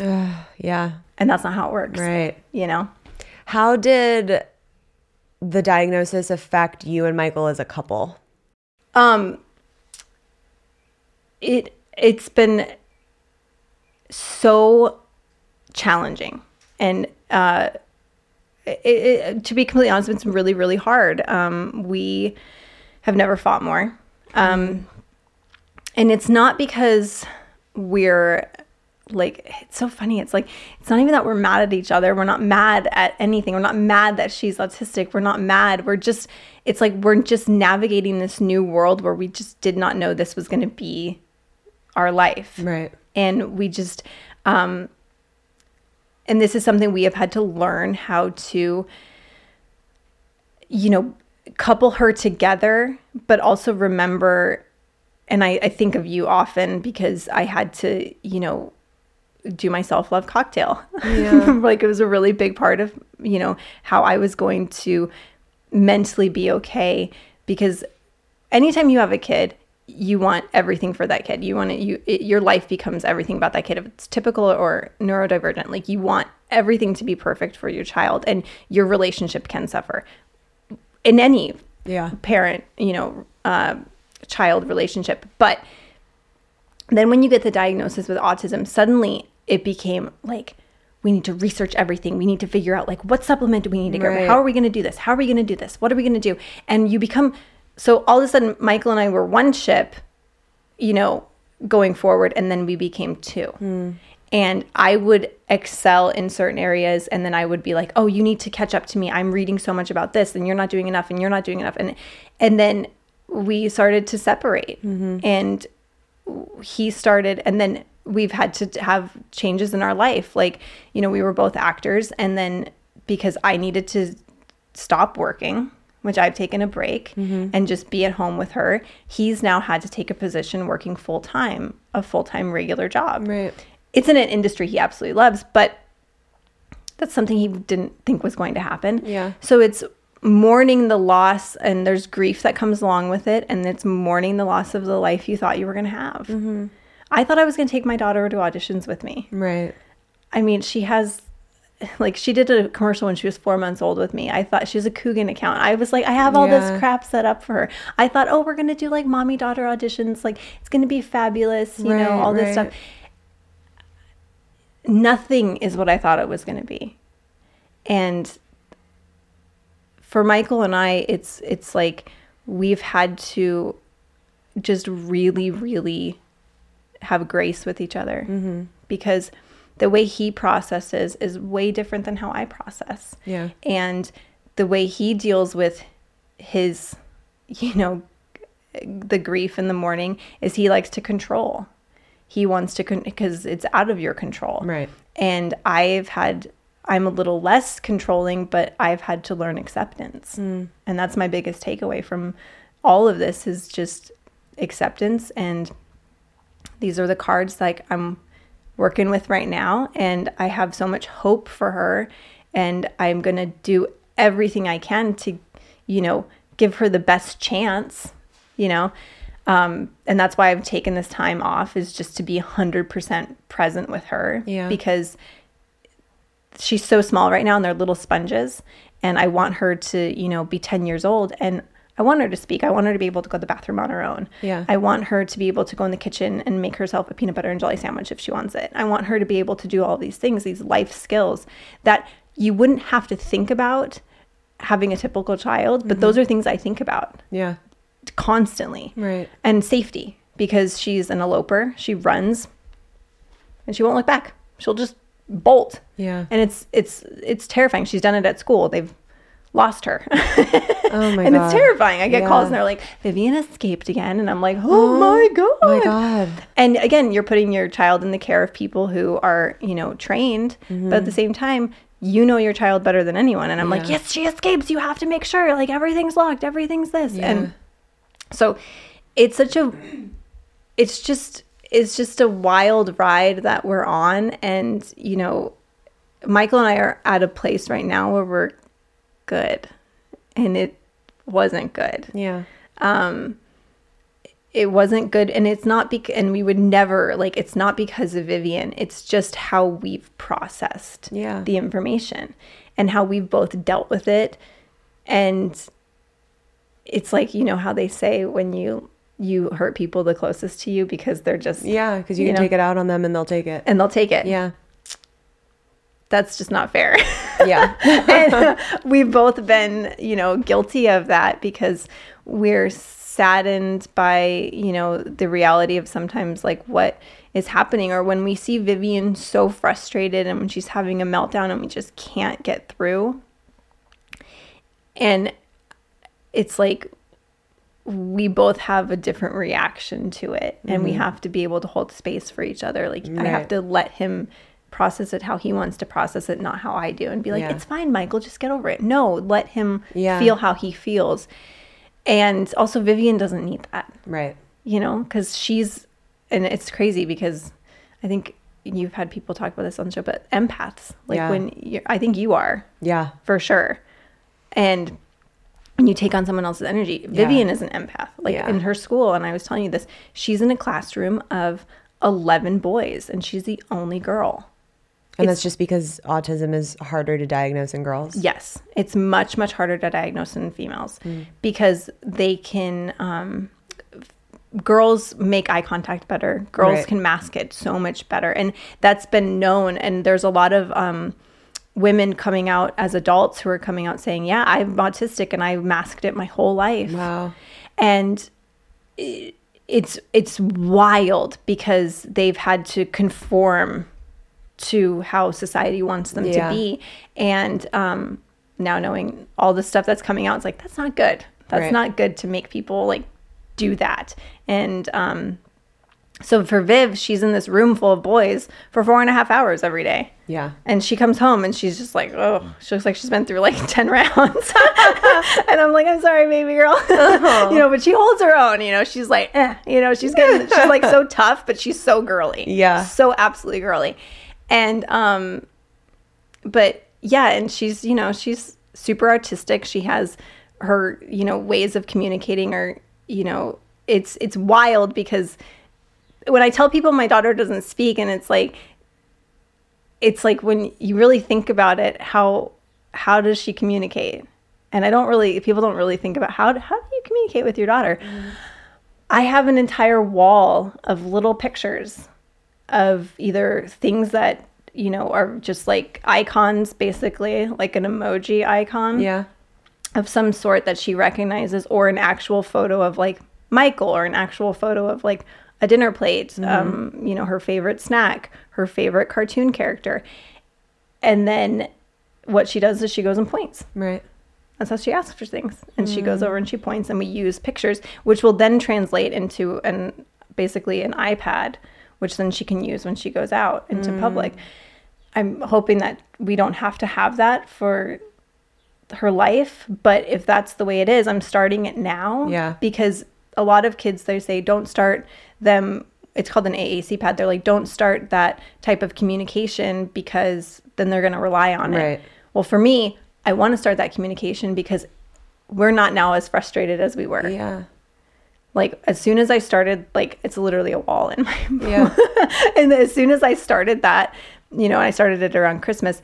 A: Yeah.
F: And that's not how it works.
A: Right.
F: You know?
A: How did the diagnosis affect you and Michael as a couple?
F: Um it it's been so challenging and uh it, it, to be completely honest it's been really really hard. Um we have never fought more. Um and it's not because we're like it's so funny. It's like it's not even that we're mad at each other. We're not mad at anything. We're not mad that she's autistic. We're not mad. We're just it's like we're just navigating this new world where we just did not know this was going to be our life
A: Right.
F: and we just um and this is something we have had to learn how to you know couple her together but also remember and I, I think of you often because i had to you know do my self-love cocktail Yeah. like it was a really big part of you know how i was going to mentally be okay because anytime you have a kid you want everything for that kid. You want it you it, your life becomes everything about that kid. If it's typical or neurodivergent like you want everything to be perfect for your child and your relationship can suffer. In any
A: Yeah.
F: parent you know uh, child relationship. But then when you get the diagnosis with autism suddenly it became like we need to research everything. We need to figure out like what supplement do we need to
A: Right.
F: go how are we going to do this? How are we going to do this? What are we going to do? And you become so all of a sudden michael and i were one ship you know going forward and then we became two. Hmm. And i would excel in certain areas and then i would be like oh you need to catch up to me. I'm reading so much about this and you're not doing enough and you're not doing enough. And and then we started to separate. Mm-hmm. And he started and then we've had to have changes in our life like you know we were both actors and then because i needed to stop working which i've taken a break and just be at home with her he's now had to take a position working full-time a full-time regular job
A: Right.
F: it's in an industry he absolutely loves but that's something he didn't think was going to happen
A: Yeah.
F: so it's mourning the loss and there's grief that comes along with it and it's mourning the loss of the life you thought you were going to have
A: Mm-hmm.
F: I thought i was going to take my daughter to auditions with me.
A: Right.
F: i mean she has like she did a commercial when she was four months old with me. I thought she was a coogan account i was like i have all
A: Yeah.
F: this crap set up for her. I thought oh we're going to do like mommy daughter auditions. Like it's going to be fabulous you know
A: Right,
F: all this stuff. nothing is what i thought it was going to be. And for Michael and I, it's it's like we've had to just really, really have grace with each other
A: Mm-hmm.
F: because the way he processes is way different than how I process.
A: Yeah.
F: And the way he deals with his, you know, the grief in the morning is he likes to control. He wants to, because it's out of your control.
A: Right.
F: And I've had, I'm a little less controlling, but I've had to learn acceptance.
A: Mm.
F: And that's my biggest takeaway from all of this is just acceptance. And these are the cards like I'm working with right now. And I have so much hope for her. And I'm going to do everything I can to, you know, give her the best chance, you know. Um, and that's why I've taken this time off is just to be 100% present with her
A: Yeah.
F: because she's so small right now and they're little sponges and i want her to you know be 10 years old and i want her to speak. I want her to be able to go to the bathroom on her own.
A: Yeah.
F: i want her to be able to go in the kitchen and make herself a peanut butter and jelly sandwich if she wants it. I want her to be able to do all these things these life skills that you wouldn't have to think about having a typical child but mm-hmm. those are things i think about
A: Yeah.
F: constantly.
A: Right.
F: and safety because she's an eloper. She runs and she won't look back. She'll just bolt.
A: Yeah.
F: and it's it's it's terrifying. She's done it at school. They've lost her
A: Oh my
F: and
A: god.
F: And it's terrifying i get
A: Yeah.
F: calls and they're like vivian escaped again and i'm like oh, my god
A: Oh my god.
F: and again you're putting your child in the care of people who are you know trained but at the same time you know your child better than anyone and i'm like
A: Mm-hmm.
F: Yes she escapes you have to make sure like everything's locked everything's this
A: Yeah.
F: and so it's such a it's just it's just a wild ride that we're on and you know michael and i are at a place right now where we're good and it wasn't good
A: Yeah.
F: Um it wasn't good and it's not because and we would never like it's not because of vivian it's just how we've processed
A: Yeah.
F: the information and how we've both dealt with it and it's like you know how they say when you you hurt people the closest to you because they're just
A: Yeah, because you,
F: You
A: can
F: know?
A: take it out on them and they'll take it.
F: and they'll take it
A: Yeah.
F: That's just not fair
A: Yeah.
F: and we've both been, you know, guilty of that because we're saddened by, you know, the reality of sometimes like what is happening or when we see Vivian so frustrated and when she's having a meltdown and we just can't get through. And it's like we both have a different reaction to it and we mm-hmm. have to be able to hold space for each other. Like I have to let him process it how he wants to process it, not how I do, and be like,
A: Yeah.
F: it's fine, Michael, just get over it. No, let him
A: Yeah.
F: feel how he feels. And also, Vivian doesn't need that,
A: right.
F: you know, because she's, and it's crazy because I think you've had people talk about this on the show, but empaths, like
A: Yeah.
F: when you're, I think you are
A: Yeah.
F: for sure. And when you take on someone else's energy, Vivian is an empath. Like in her school, and I was telling you this, she's in a classroom of 11 boys, and she's the only girl.
A: And that's just because autism is harder to diagnose in girls.
F: Yes, it's much, much harder to diagnose in females
A: Mm.
F: because they can. Um, girls make eye contact better. Girls
A: Right.
F: can mask it so much better, and that's been known. And there's a lot of um, women coming out as adults who are coming out saying, "Yeah, I'm autistic, and I masked it my whole life."
A: Wow.
F: and i- it's it's wild because they've had to conform to how society wants them
A: Yeah.
F: to be and um now knowing all the stuff that's coming out it's like that's not good that's
A: Right.
F: not good to make people like do that and um so for viv she's in this room full of boys for four and a half hours every day
A: Yeah.
F: and she comes home and she's just like, oh, she looks like she's been through like 10 rounds. and I'm like, I'm sorry, baby girl. you know, but she holds her own. You know, she's like, eh, you know, she's getting, she's like so tough, but she's so girly.
A: Yeah.
F: So absolutely girly. And, um, but yeah, and she's, you know, she's, super artistic. She has her, you know, ways of communicating or, you know, it's it's wild because when I tell people my daughter doesn't speak and it's like it's like when you really think about it, how how does she communicate? And I don't really people don't really think about how how do you communicate with your daughter? I have an entire wall of little pictures of either things that you know are just like icons basically like an emoji icon
A: Yeah.
F: of some sort that she recognizes or an actual photo of like michael or an actual photo of like a dinner plate um, you know her favorite snack her favorite cartoon character and then what she does is she goes and points
A: Right.
F: that's how she asks for things. And she goes over and she points, and we use pictures, which will then translate into an basically an iPad, which then she can use when she goes out into mm. public. I'm hoping that we don't have to have that for her life, but if that's the way it is, I'm starting it now.
A: Yeah.
F: Because a lot of kids they say don't start them it's called an AAC pad. They're like, don't start that type of communication because then they're going to rely on
A: Right.
F: it. Well, for me, I want to start that communication because we're not now as frustrated as we were.
A: Yeah.
F: Like as soon as I started, like it's literally a wall in my
A: Yeah.
F: and as soon as I started that, you know, I started it around Christmas,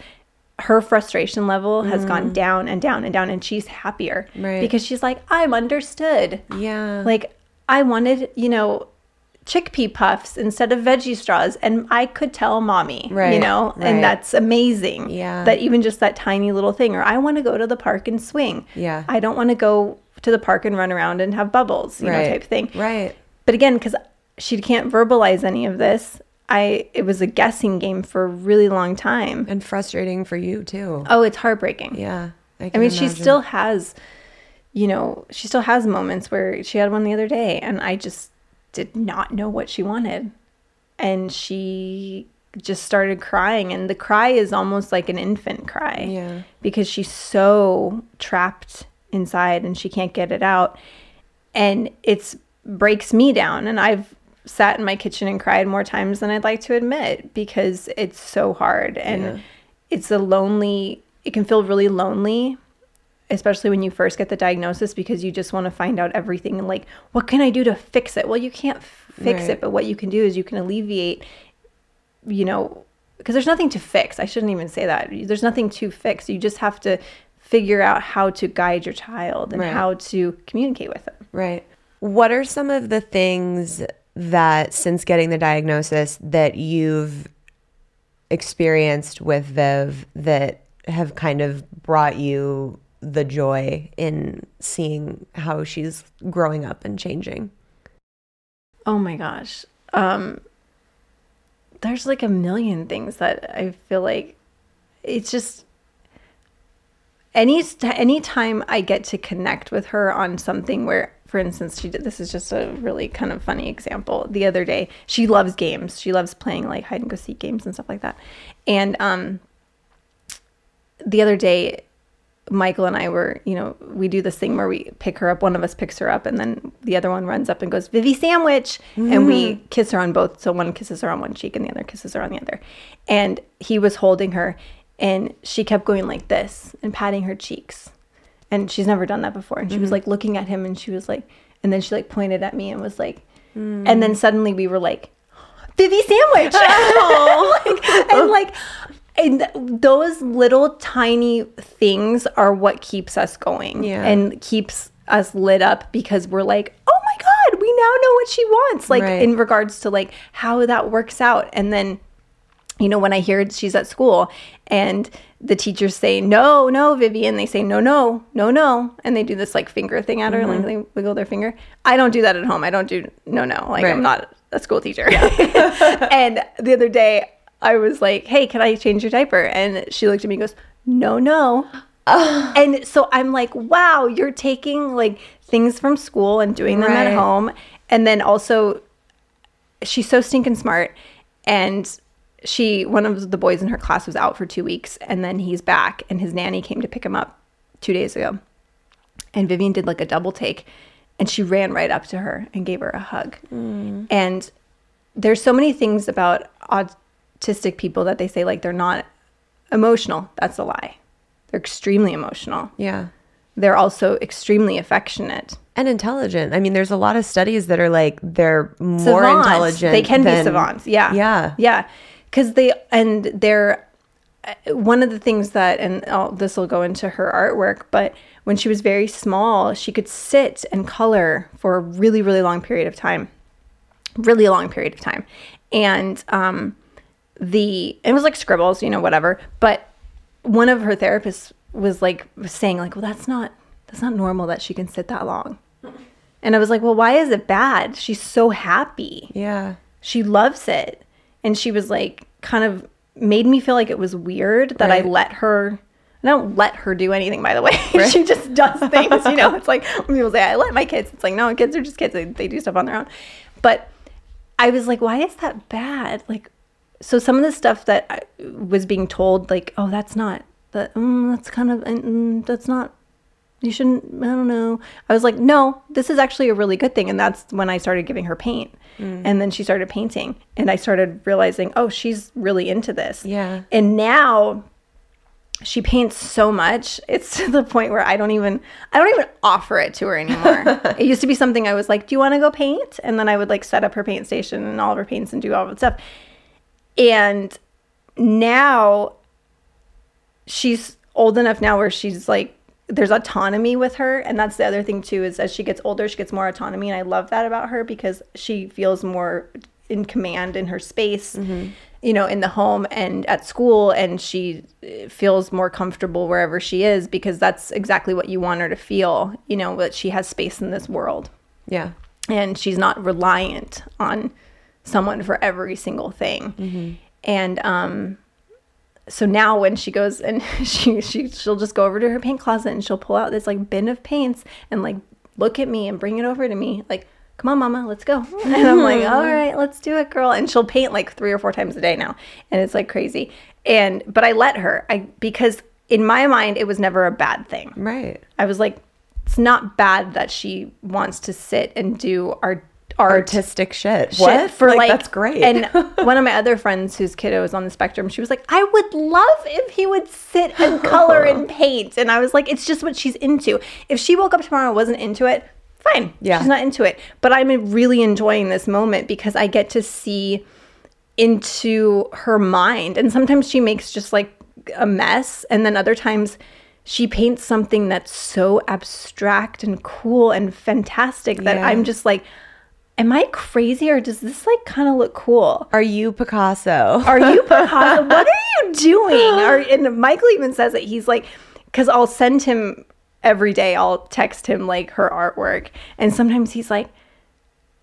F: her frustration level has gone down and down and down, and she's happier
A: Mm. Right.
F: because she's like, I'm understood.
A: Yeah.
F: Like I wanted, you know, chickpea puffs instead of veggie straws, and I could tell mommy, you know,
A: right.
F: and that's amazing.
A: Yeah.
F: That even just that tiny little thing, or I want to go to the park and swing.
A: Yeah.
F: I don't want to go to the park and run around and have bubbles, you
A: right.
F: know, type thing.
A: Right.
F: But again, because she can't verbalize any of this, I it was a guessing game for a really long time.
A: And frustrating for you too.
F: Oh, it's heartbreaking.
A: Yeah.
F: I
A: can
F: mean, she still has, you know, she still has moments where she had one the other day, and I just did not know what she wanted. And she just started crying, and the cry is almost like an infant cry.
A: Yeah.
F: Because she's so trapped inside and she can't get it out. And it's breaks me down. And I've sat in my kitchen and cried more times than I'd like to admit because it's so hard. And
A: Yeah.
F: it's a lonely, it can feel really lonely especially when you first get the diagnosis because you just want to find out everything and like what can i do to fix it well you can't f- fix
A: Right.
F: it but what you can do is you can alleviate you know because there's nothing to fix i shouldn't even say that there's nothing to fix you just have to figure out how to guide your child and
A: Right.
F: how to communicate with them
A: Right. What are some of the things that since getting the diagnosis that you've experienced with Viv that have kind of brought you the joy in seeing how she's growing up and changing?
F: Oh my gosh. Um there's like a million things that I feel like it's just any any time I get to connect with her on something where for instance she did this is just a really kind of funny example the other day she loves games she loves playing like hide and go seek games and stuff like that and um the other day Michael and I were, you know, we do this thing where we pick her up. One of us picks her up, and then the other one runs up and goes, Vivi sandwich. And we kiss her on both. So one kisses her on one cheek and the other kisses her on the other. And he was holding her, and she kept going like this and patting her cheeks. And she's never done that before. And she was mm-hmm. like looking at him, and she was like, and then she like pointed at me and was like, mm. and then suddenly we were like, Vivi sandwich. like, and like, and those little tiny things are what keeps us going
A: Yeah.
F: and keeps us lit up because we're like, oh my God, we now know what she wants. Like,
A: Right.
F: in regards to like how that works out. And then, you know, when I hear she's at school and the teachers say, no, no, Vivian, they say, no, no, no, no. And they do this like finger thing at her, like mm-hmm. they wiggle their finger. I don't do that at home. I don't do, no, no. Like,
A: Right.
F: I'm not a school teacher. and the other day, I was like, hey, can I change your diaper? And she looked at me and goes, no, no. And so I'm like, wow, you're taking like things from school and doing them
A: Right.
F: at home. And then also, she's so stinking smart. And she, one of the boys in her class was out for two weeks. And then he's back, and his nanny came to pick him up two days ago. And Vivian did like a double take. And she ran right up to her and gave her a hug. Mm. And there's so many things about autistic people that they say like they're not emotional. That's a lie. they're extremely emotional.
A: Yeah.
F: They're also extremely affectionate.
A: And intelligent. I mean, there's a lot of studies that are like they're more
F: Savants.
A: intelligent.
F: They can be savants. Yeah.
A: Yeah.
F: Yeah. Because they, and they're, uh, one of the things that, and oh, this will go into her artwork, but when she was very small, she could sit and color for a really, really long period of time. Really long period of time. And, um, the, it was like scribbles, you know, whatever. But one of her therapists was like was saying like, well, that's not, that's not normal that she can sit that long. And I was like, well, why is it bad? She's so happy
A: Yeah.
F: she loves it and she was like kind of made me feel like it was weird that i let her i don't let her do anything by the way. She just does things you know? It's like when people say i let my kids it's like no kids are just kids. They, they do stuff on their own. But i was like why is that bad? Like so some of the stuff that I was being told like oh that's not that mm, that's kind of mm, that's not you shouldn't i don't know. I was like no this is actually a really good thing. And that's when i started giving her paint. Mm. And then she started painting. And i started realizing oh she's really into this.
A: Yeah.
F: and now she paints so much. It's to the point where i don't even i don't even offer it to her anymore. It used to be something i was like do you want to go paint? And then i would like set up her paint station and all of her paints and do all of that stuff. And now she's old enough now where she's like there's autonomy with her and that's the other thing too is as she gets older she gets more autonomy and i love that about her because she feels more in command in her space you know in the home and at school and she uh, feels more comfortable wherever she is because that's exactly what you want her to feel you know that she has space in this world
A: Yeah.
F: and she's not reliant on someone for every single thing. And um so now when she goes and she she she'll just go over to her paint closet and she'll pull out this like bin of paints and like look at me and bring it over to me like come on mama let's go. And i'm like hmm. all right let's do it girl. And she'll paint like three or four times a day now and it's like crazy. And but i let her i because in my mind it was never a bad thing.
A: Right.
F: I was like, it's not bad that she wants to sit and do art
A: Artistic shit.
F: shit
A: What?
F: for like,
A: that's great.
F: And one of my other friends whose kiddo is on the spectrum, she was like, I would love if he would sit and color and paint. And I was like, it's just what she's into. If she woke up tomorrow and wasn't into it, fine.
A: Yeah.
F: She's not into it. But I'm really enjoying this moment because I get to see into her mind. And sometimes she makes just like a mess. And then other times she paints something that's so abstract and cool and fantastic that
A: Yeah.
F: I'm just like, am I crazy or does this like kind of look cool?
A: Are you Picasso?
F: Are you Picasso? what are you doing? Or, and Michael even says that he's like, because I'll send him every day, I'll text him like her artwork. And sometimes he's like,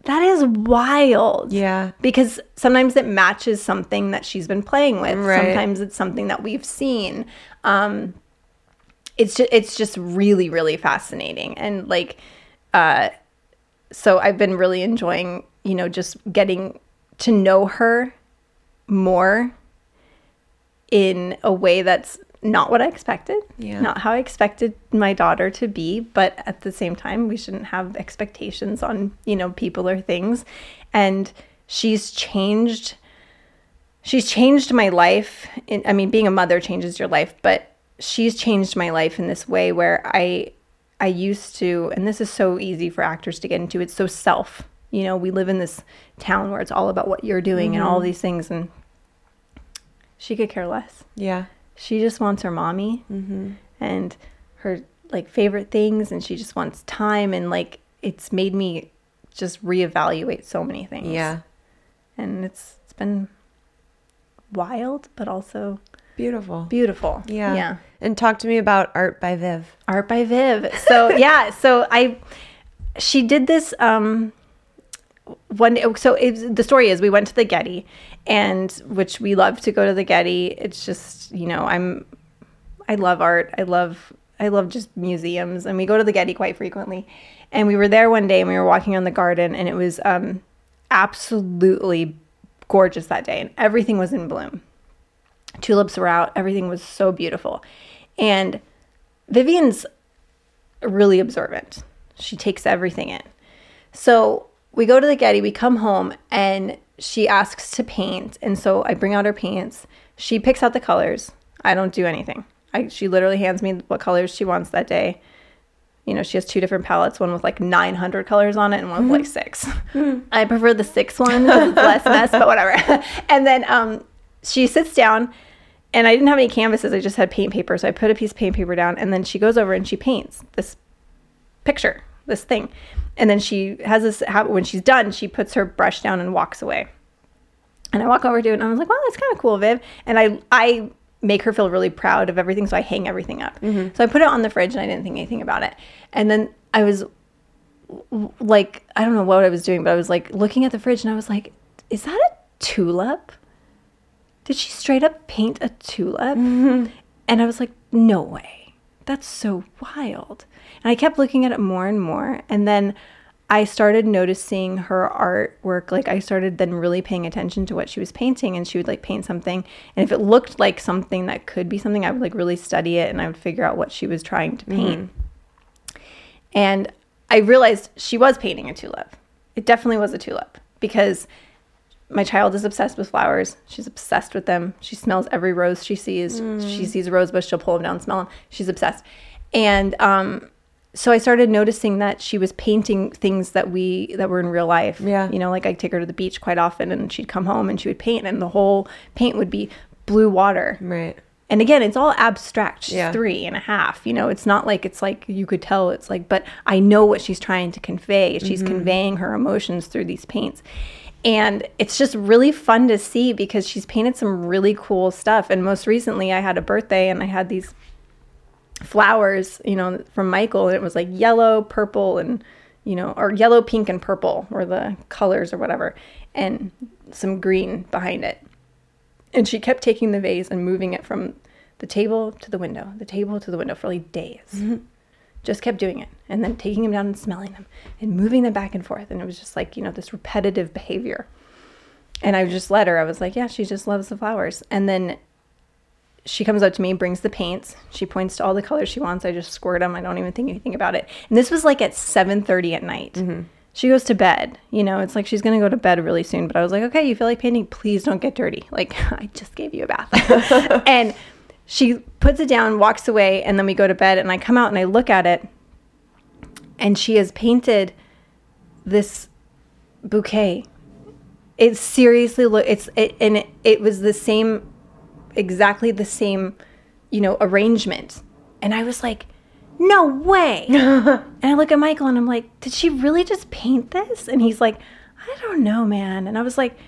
F: that is wild.
A: Yeah.
F: Because sometimes it matches something that she's been playing with.
A: Right.
F: Sometimes it's something that we've seen. Um, it's just it's just really really fascinating and like uh so I've been really enjoying, you know, just getting to know her more in a way that's not what I expected.
A: Yeah.
F: Not how I expected my daughter to be, but at the same time, we shouldn't have expectations on, you know, people or things. And she's changed she's changed my life. In, I mean, being a mother changes your life, but she's changed my life in this way where I I used to, and this is so easy for actors to get into. It's so self. You know, we live in this town where it's all about what you're doing and all mm-hmm. these things, and she could care less.
A: yeah.
F: She just wants her mommy mm-hmm. and her like favorite things, and she just wants time. And like, it's made me just reevaluate so many things
A: Yeah.
F: and it's it's been wild but also
A: Beautiful.
F: beautiful.
A: Yeah.
F: yeah.
A: And talk to me about Art by Viv.
F: art by viv. So yeah so i she did this um one day so it, the story is we went to the getty and which we love to go to the getty. It's just you know i'm i love art. I love i love just museums. And we go to the getty quite frequently. And we were there one day and we were walking on the garden and it was um absolutely gorgeous that day and everything was in bloom tulips were out everything was so beautiful and vivian's really observant she takes everything in so we go to the Getty, we come home, and she asks to paint. And so I bring out her paints. She picks out the colors. I don't do anything. I, she literally hands me what colors she wants that day. You know, she has two different palettes, one with like 900 colors on it and one with like six. I prefer the six one because it's less mess, but whatever. and then um, she sits down, and I didn't have any canvases. I just had paint paper. So I put a piece of paint paper down, and then she goes over and she paints this picture, this thing. And then she has this habit when she's done, she puts her brush down and walks away. And I walk over to it and I was like, wow, that's kind of cool, Viv. And I, I make her feel really proud of everything. So I hang everything up. Mm-hmm. So I put it on the fridge and I didn't think anything about it. And then I was like, I don't know what I was doing, but I was like looking at the fridge and I was like, is that a tulip? Did she straight up paint a tulip? Mm-hmm. And I was like, no way. That's so wild. And I kept looking at it more and more. And then I started noticing her artwork. Like, I started then really paying attention to what she was painting. And she would like paint something. And if it looked like something that could be something, I would like really study it and I would figure out what she was trying to mm-hmm. paint. And I realized she was painting a tulip. It definitely was a tulip because my child is obsessed with flowers. She's obsessed with them. She smells every rose she sees. She sees a rose bush, she'll pull them down, smell them. She's obsessed. And um, so I started noticing that she was painting things that we that were in real life.
A: Yeah.
F: You know, like I'd take her to the beach quite often, and she'd come home and she would paint, and the whole paint would be blue water.
A: Right.
F: And again, it's all abstract. She's
A: Yeah.
F: three and a half. You know, it's not like it's like you could tell it's like, but I know what she's trying to convey. She's conveying her emotions through these paints. And it's just really fun to see because she's painted some really cool stuff. And most recently, I had a birthday and I had these flowers, you know, from Michael, and it was like yellow, purple, and you know, or yellow, pink, and purple were the colors or whatever, and some green behind it. And she kept taking the vase and moving it from the table to the window, the table to the window for like days. Mm-hmm. Just kept doing it, and then taking them down and smelling them, and moving them back and forth, and it was just like you know this repetitive behavior. And I just let her. I was like, yeah, she just loves the flowers. And then she comes up to me, brings the paints. She points to all the colors she wants. I just squirt them. I don't even think anything about it. And this was like at 7:30 at night. Mm-hmm. She goes to bed. You know, it's like she's gonna go to bed really soon. But I was like, okay, you feel like painting? Please don't get dirty. Like I just gave you a bath. and she puts it down, walks away, and then we go to bed. And I come out and I look at it, and she has painted this bouquet. It seriously look. It's it, and it, it was the same exactly the same, you know, arrangement. And I was like, no way. and I look at Michael and I'm like, did she really just paint this? And he's like, I don't know, man. And I was like,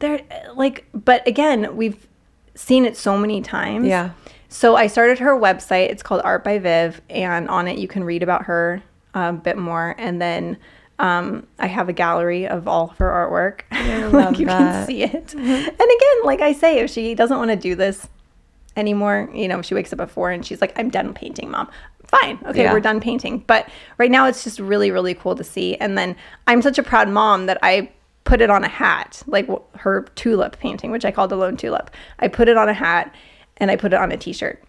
F: there, like, but again, we've seen it so many times.
A: Yeah.
F: So I started her website. It's called Art by Viv, and on it you can read about her a bit more. And then um, I have a gallery of all of her artwork.
A: love
F: like you
A: that.
F: can see it. And again, like I say, if she doesn't want to do this anymore, you know, she wakes up at four and she's like, "I'm done painting, mom." Fine, okay,
A: Yeah.
F: we're done painting. But right now, it's just really, really cool to see. And then I'm such a proud mom that I put it on a hat, like her tulip painting, which I called the lone tulip. I put it on a hat and I put it on a T-shirt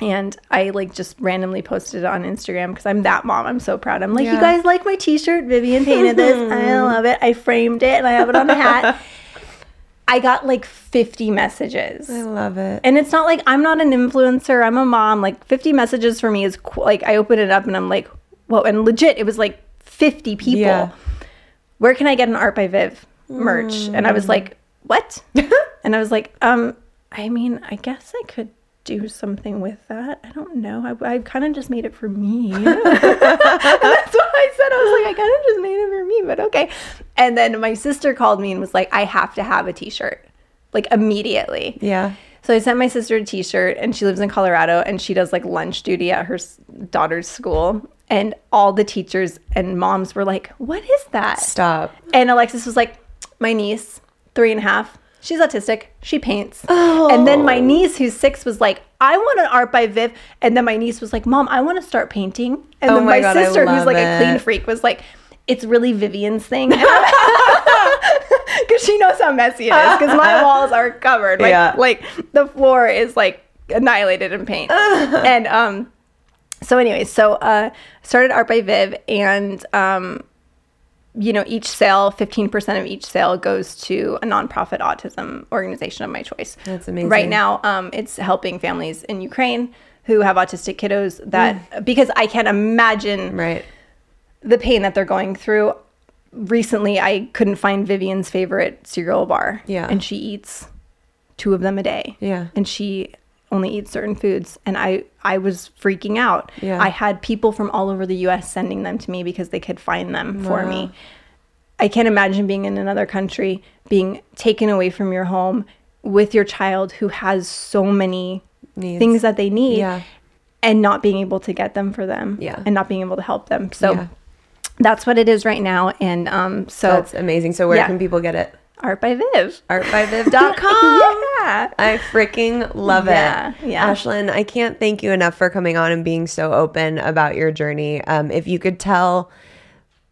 F: and I like just randomly posted it on Instagram because I'm that mom. I'm so proud. I'm like, you guys like my T-shirt? Vivian painted this. I love it. I framed it and I have it on a hat. I got like 50 messages.
A: I love it.
F: And it's not like I'm not an influencer. I'm a mom. Like 50 messages for me is qu- like I open it up and I'm like, whoa. And legit, it was like 50 people.
A: Yeah.
F: Where can I get an Art by Viv merch? And I was like, what? and I was like, um, I mean, I guess I could do something with that. I don't know. I, I kind of just made it for me. and that's what I said. I was like, I kind of just made it for me, but okay. And then my sister called me and was like, I have to have a t-shirt like immediately.
A: Yeah.
F: So I sent my sister a t-shirt and she lives in Colorado and she does like lunch duty at her daughter's school. And all the teachers and moms were like, what is that?
A: Stop.
F: And Alexis was like, my niece, three and a half. She's autistic. She paints. Oh. And then my niece, who's six, was like, I want an art by Viv. And then my niece was like, Mom, I want to start painting. And
A: Oh
F: then
A: my
F: my,
A: God,
F: sister, who's like a clean freak, was like, It's really Vivian's thing. Because she knows how messy it is. Because my walls are covered. Like,
A: Yeah.
F: like the floor is like annihilated in paint. and um, so, anyways, so uh, started Art by Viv, and um, you know, each sale, 15% of each sale goes to a nonprofit autism organization of my choice.
A: That's amazing.
F: Right now, um, it's helping families in Ukraine who have autistic kiddos that because I can't imagine
A: Right.
F: the pain that they're going through. Recently, I couldn't find Vivian's favorite cereal bar.
A: Yeah.
F: And she eats two of them a day.
A: Yeah.
F: And she only eat certain foods. And I, I was freaking out.
A: Yeah.
F: I had people from all over the US sending them to me because they could find them for me. I can't imagine being in another country, being taken away from your home with your child who has so many
A: Needs.
F: things that they need
A: Yeah.
F: and not being able to get them for them
A: Yeah.
F: and not being able to help them. So
A: Yeah.
F: that's what it is right now. And um, so
A: That's amazing. So where can people get it?
F: Art by Viv.
A: Artbyviv.com.
F: Yeah.
A: I freaking love
F: Yeah,
A: it.
F: yeah.
A: Ashlynn, I can't thank you enough for coming on and being so open about your journey. Um, if you could tell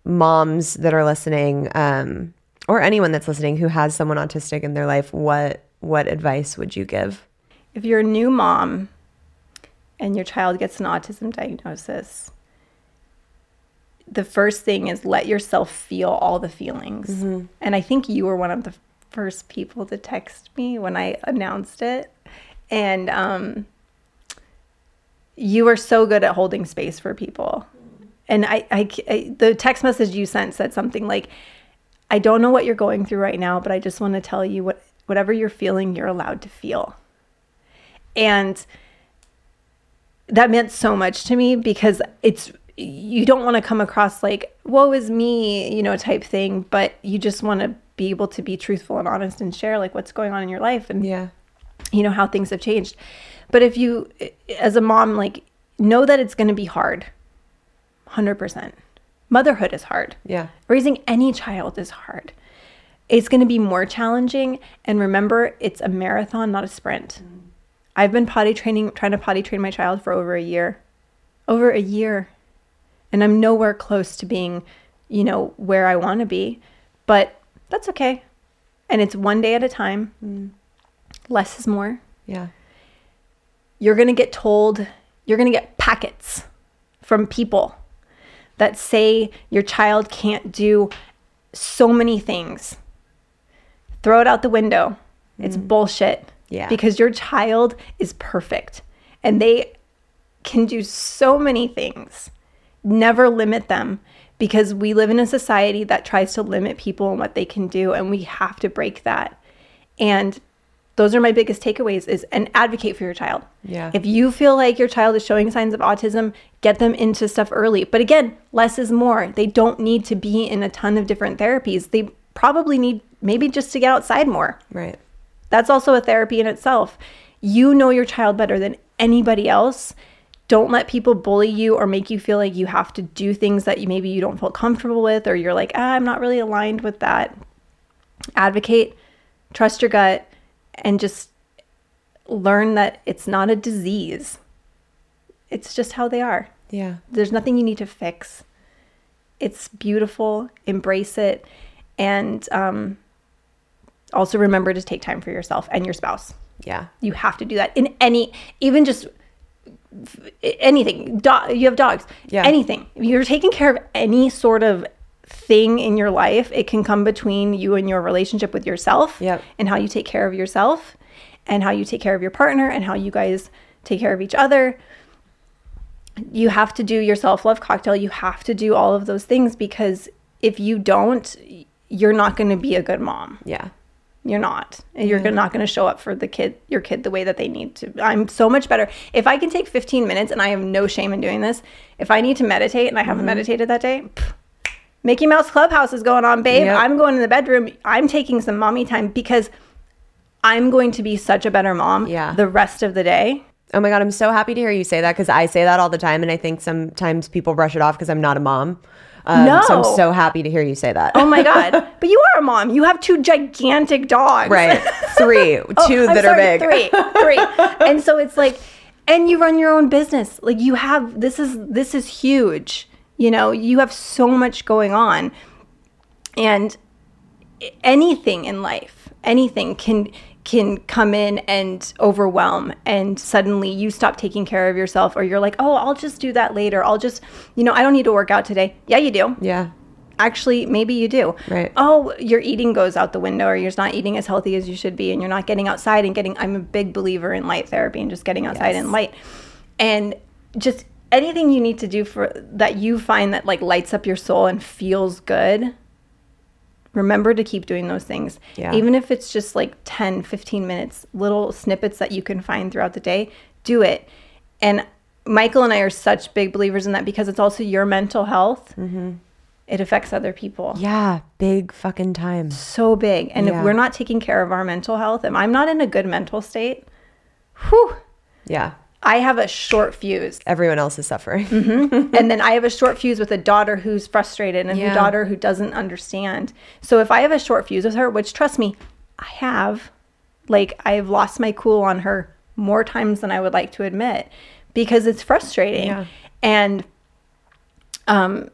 A: moms that are listening, um, or anyone that's listening who has someone autistic in their life, what what advice would you give?
F: If you're a new mom and your child gets an autism diagnosis, the first thing is let yourself feel all the feelings.
A: Mm-hmm.
F: And I think you were one of the first people to text me when I announced it. And um, you were so good at holding space for people. And I, I, I- the text message you sent said something like, I don't know what you're going through right now, but I just want to tell you what whatever you're feeling, you're allowed to feel. And that meant so much to me because it's you don't want to come across like woe is me, you know, type thing, but you just want to be able to be truthful and honest and share like what's going on in your life and
A: Yeah.
F: you know how things have changed. But if you as a mom like know that it's going to be hard. 100%. Motherhood is hard
A: Yeah.
F: raising any child is hard. It's going to be more challenging. And remember, it's a marathon, not a sprint. Mm. I've been potty training, trying to potty train my child for over a year. Over a year. And I'm nowhere close to being, you know, where I want to be. But that's okay. And it's one day at a time. Mm. Less is more
A: Yeah.
F: you're going to get told, you're going to get packets from people that say your child can't do so many things. Throw it out the window. It's mm. bullshit.
A: Yeah.
F: Because your child is perfect and they can do so many things. Never limit them because we live in a society that tries to limit people and what they can do and we have to break that. And those are my biggest takeaways is and advocate for your child.
A: Yeah.
F: If you feel like your child is showing signs of autism, get them into stuff early. But again, less is more. They don't need to be in a ton of different therapies. They probably need maybe just to get outside more.
A: Right.
F: That's also a therapy in itself. You know your child better than anybody else. Don't let people bully you or make you feel like you have to do things that you maybe you don't feel comfortable with or you're like, ah, I'm not really aligned with that. Advocate, trust your gut, and just learn that it's not a disease. It's just how they are.
A: Yeah.
F: There's nothing you need to fix. It's beautiful. Embrace it. And um, also remember to take time for yourself and your spouse.
A: Yeah.
F: You have to do that in any, even just anything. Do- you have dogs.
A: Yeah.
F: Anything. If you're taking care of any sort of thing in your life, it can come between you and your relationship with yourself
A: Yep.
F: and how you take care of yourself and how you take care of your partner and how you guys take care of each other you have to do your self love cocktail. You have to do all of those things because if you don't, you're not going to be a good mom.
A: Yeah.
F: You're not. And You're mm-hmm. not going to show up for the kid, your kid, the way that they need to. I'm so much better. If I can take 15 minutes, and I have no shame in doing this, if I need to meditate and I haven't mm-hmm. meditated that day, pff, Mickey Mouse Clubhouse is going on, babe.
A: Yep.
F: I'm going in the bedroom. I'm taking some mommy time because I'm going to be such a better mom
A: Yeah.
F: the rest of the day.
A: Oh my God, I'm so happy to hear you say that because I say that all the time. And I think sometimes people brush it off because I'm not a mom. Um, So
F: No.
A: I'm so happy to hear you say that.
F: Oh my God. but you are a mom. You have two gigantic dogs.
A: right. Three,
F: Oh,
A: two that
F: sorry,
A: are big.
F: Three, three. and so it's like, and you run your own business. Like you have this is this is huge. You know, you have so much going on, and anything in life, anything can can come in and overwhelm and suddenly you stop taking care of yourself or you're like oh i'll just do that later i'll just you know i don't need to work out today yeah you do
A: Yeah.
F: actually maybe you do
A: Right.
F: oh your eating goes out the window or you're not eating as healthy as you should be and you're not getting outside and getting i'm a big believer in light therapy and just getting outside
A: Yes.
F: in light and just anything you need to do for that you find that like lights up your soul and feels good remember to keep doing those things
A: Yeah.
F: even if it's just like 10 15 minutes little snippets that you can find throughout the day do it and michael and i are such big believers in that because it's also your mental health mm-hmm. it affects other people
A: Yeah, big fucking time.
F: so big and
A: Yeah.
F: if we're not taking care of our mental health if i'm not in a good mental state whew
A: Yeah.
F: I have a short fuse
A: Everyone else is suffering.
F: and then I have a short fuse with a daughter who's frustrated and
A: Yeah.
F: a daughter who doesn't understand. So if I have a short fuse with her, which trust me, I have, like I've lost my cool on her more times than I would like to admit because it's frustrating.
A: Yeah.
F: And um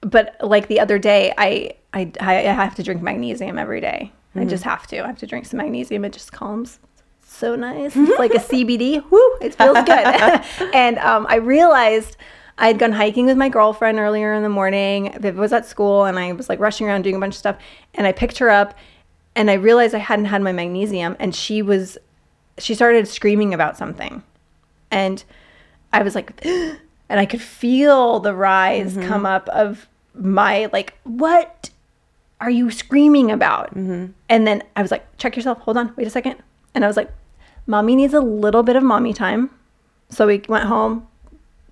F: but like the other day I I I have to drink magnesium every day. I just have to. I have to drink some magnesium. It just calms so nice. It's like a CBD. Woo, it feels good. and um, I realized I had gone hiking with my girlfriend earlier in the morning. Viv was at school and I was like rushing around doing a bunch of stuff. And I picked her up and I realized I hadn't had my magnesium. And she was, she started screaming about something. And I was like, and I could feel the rise come up of my, like, what are you screaming about? And then I was like, check yourself. Hold on. Wait a second. And I was like, mommy needs a little bit of mommy time. So we went home,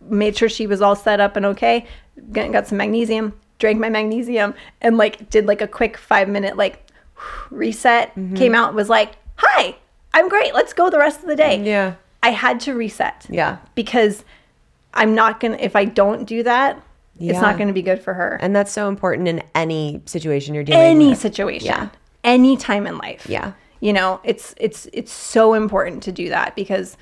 F: made sure she was all set up and okay, got, some magnesium, drank my magnesium, and like did like a quick five minute like reset. Mm-hmm. Came out, was like, hi, I'm great. Let's go the rest of the day.
A: Yeah.
F: I had to reset.
A: Yeah.
F: Because I'm not going to, if I don't do that, it's not going to be good for her.
A: And that's so important in any situation you're dealing
F: Any
A: with.
F: Any situation,
A: Yeah.
F: any time in life.
A: Yeah.
F: You know, it's it's it's so important to do that because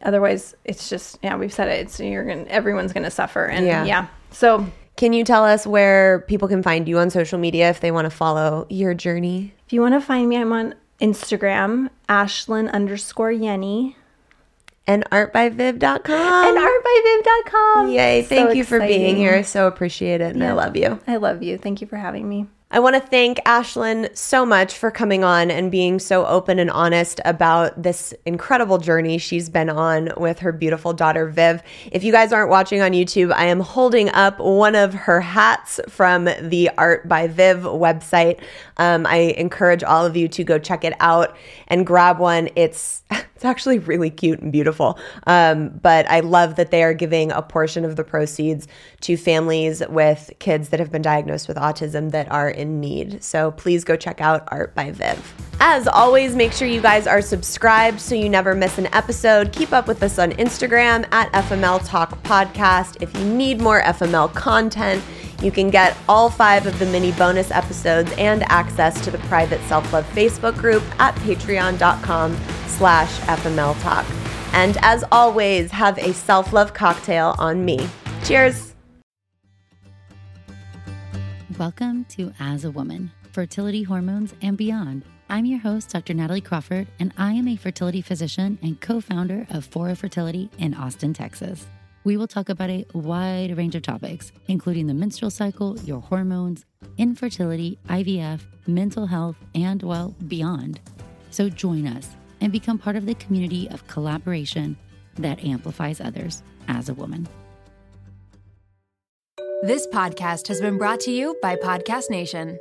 F: otherwise it's just yeah, we've said it. It's you're gonna everyone's gonna suffer and
A: Yeah.
F: yeah. So
A: Can you tell us where people can find you on social media if they want to follow your journey?
F: if you want to find me, I'm on Instagram, Ashlynn underscore Yennie.
A: And artbyviv.com.
F: And artbyviv.com.
A: Yay.
F: So
A: Thank you for being here. I so appreciate it. And I love you.
F: I love you. Thank you for having me.
A: I want to thank Ashlynn so much for coming on and being so open and honest about this incredible journey she's been on with her beautiful daughter, Viv. If you guys aren't watching on YouTube, I am holding up one of her hats from the Art by Viv website. Um, I encourage all of you to go check it out and grab one. It's it's actually really cute and beautiful. Um, but I love that they are giving a portion of the proceeds to families with kids that have been diagnosed with autism that are in need. So please go check out Art by Viv. As always, make sure you guys are subscribed so you never miss an episode. Keep up with us on Instagram at FML Talk Podcast. If you need more FML content, you can get all five of the mini bonus episodes and access to the private self-love Facebook group at patreon.com slash FML Talk. And as always, have a self-love cocktail on me. Cheers!
D: Welcome to As a Woman, Fertility Hormones and Beyond. I'm your host, Dr. Natalie Crawford, and I am a fertility physician and co founder of Fora Fertility in Austin, Texas. We will talk about a wide range of topics, including the menstrual cycle, your hormones, infertility, IVF, mental health, and, well, beyond. So join us and become part of the community of collaboration that amplifies others as a woman.
G: This podcast has been brought to you by Podcast Nation.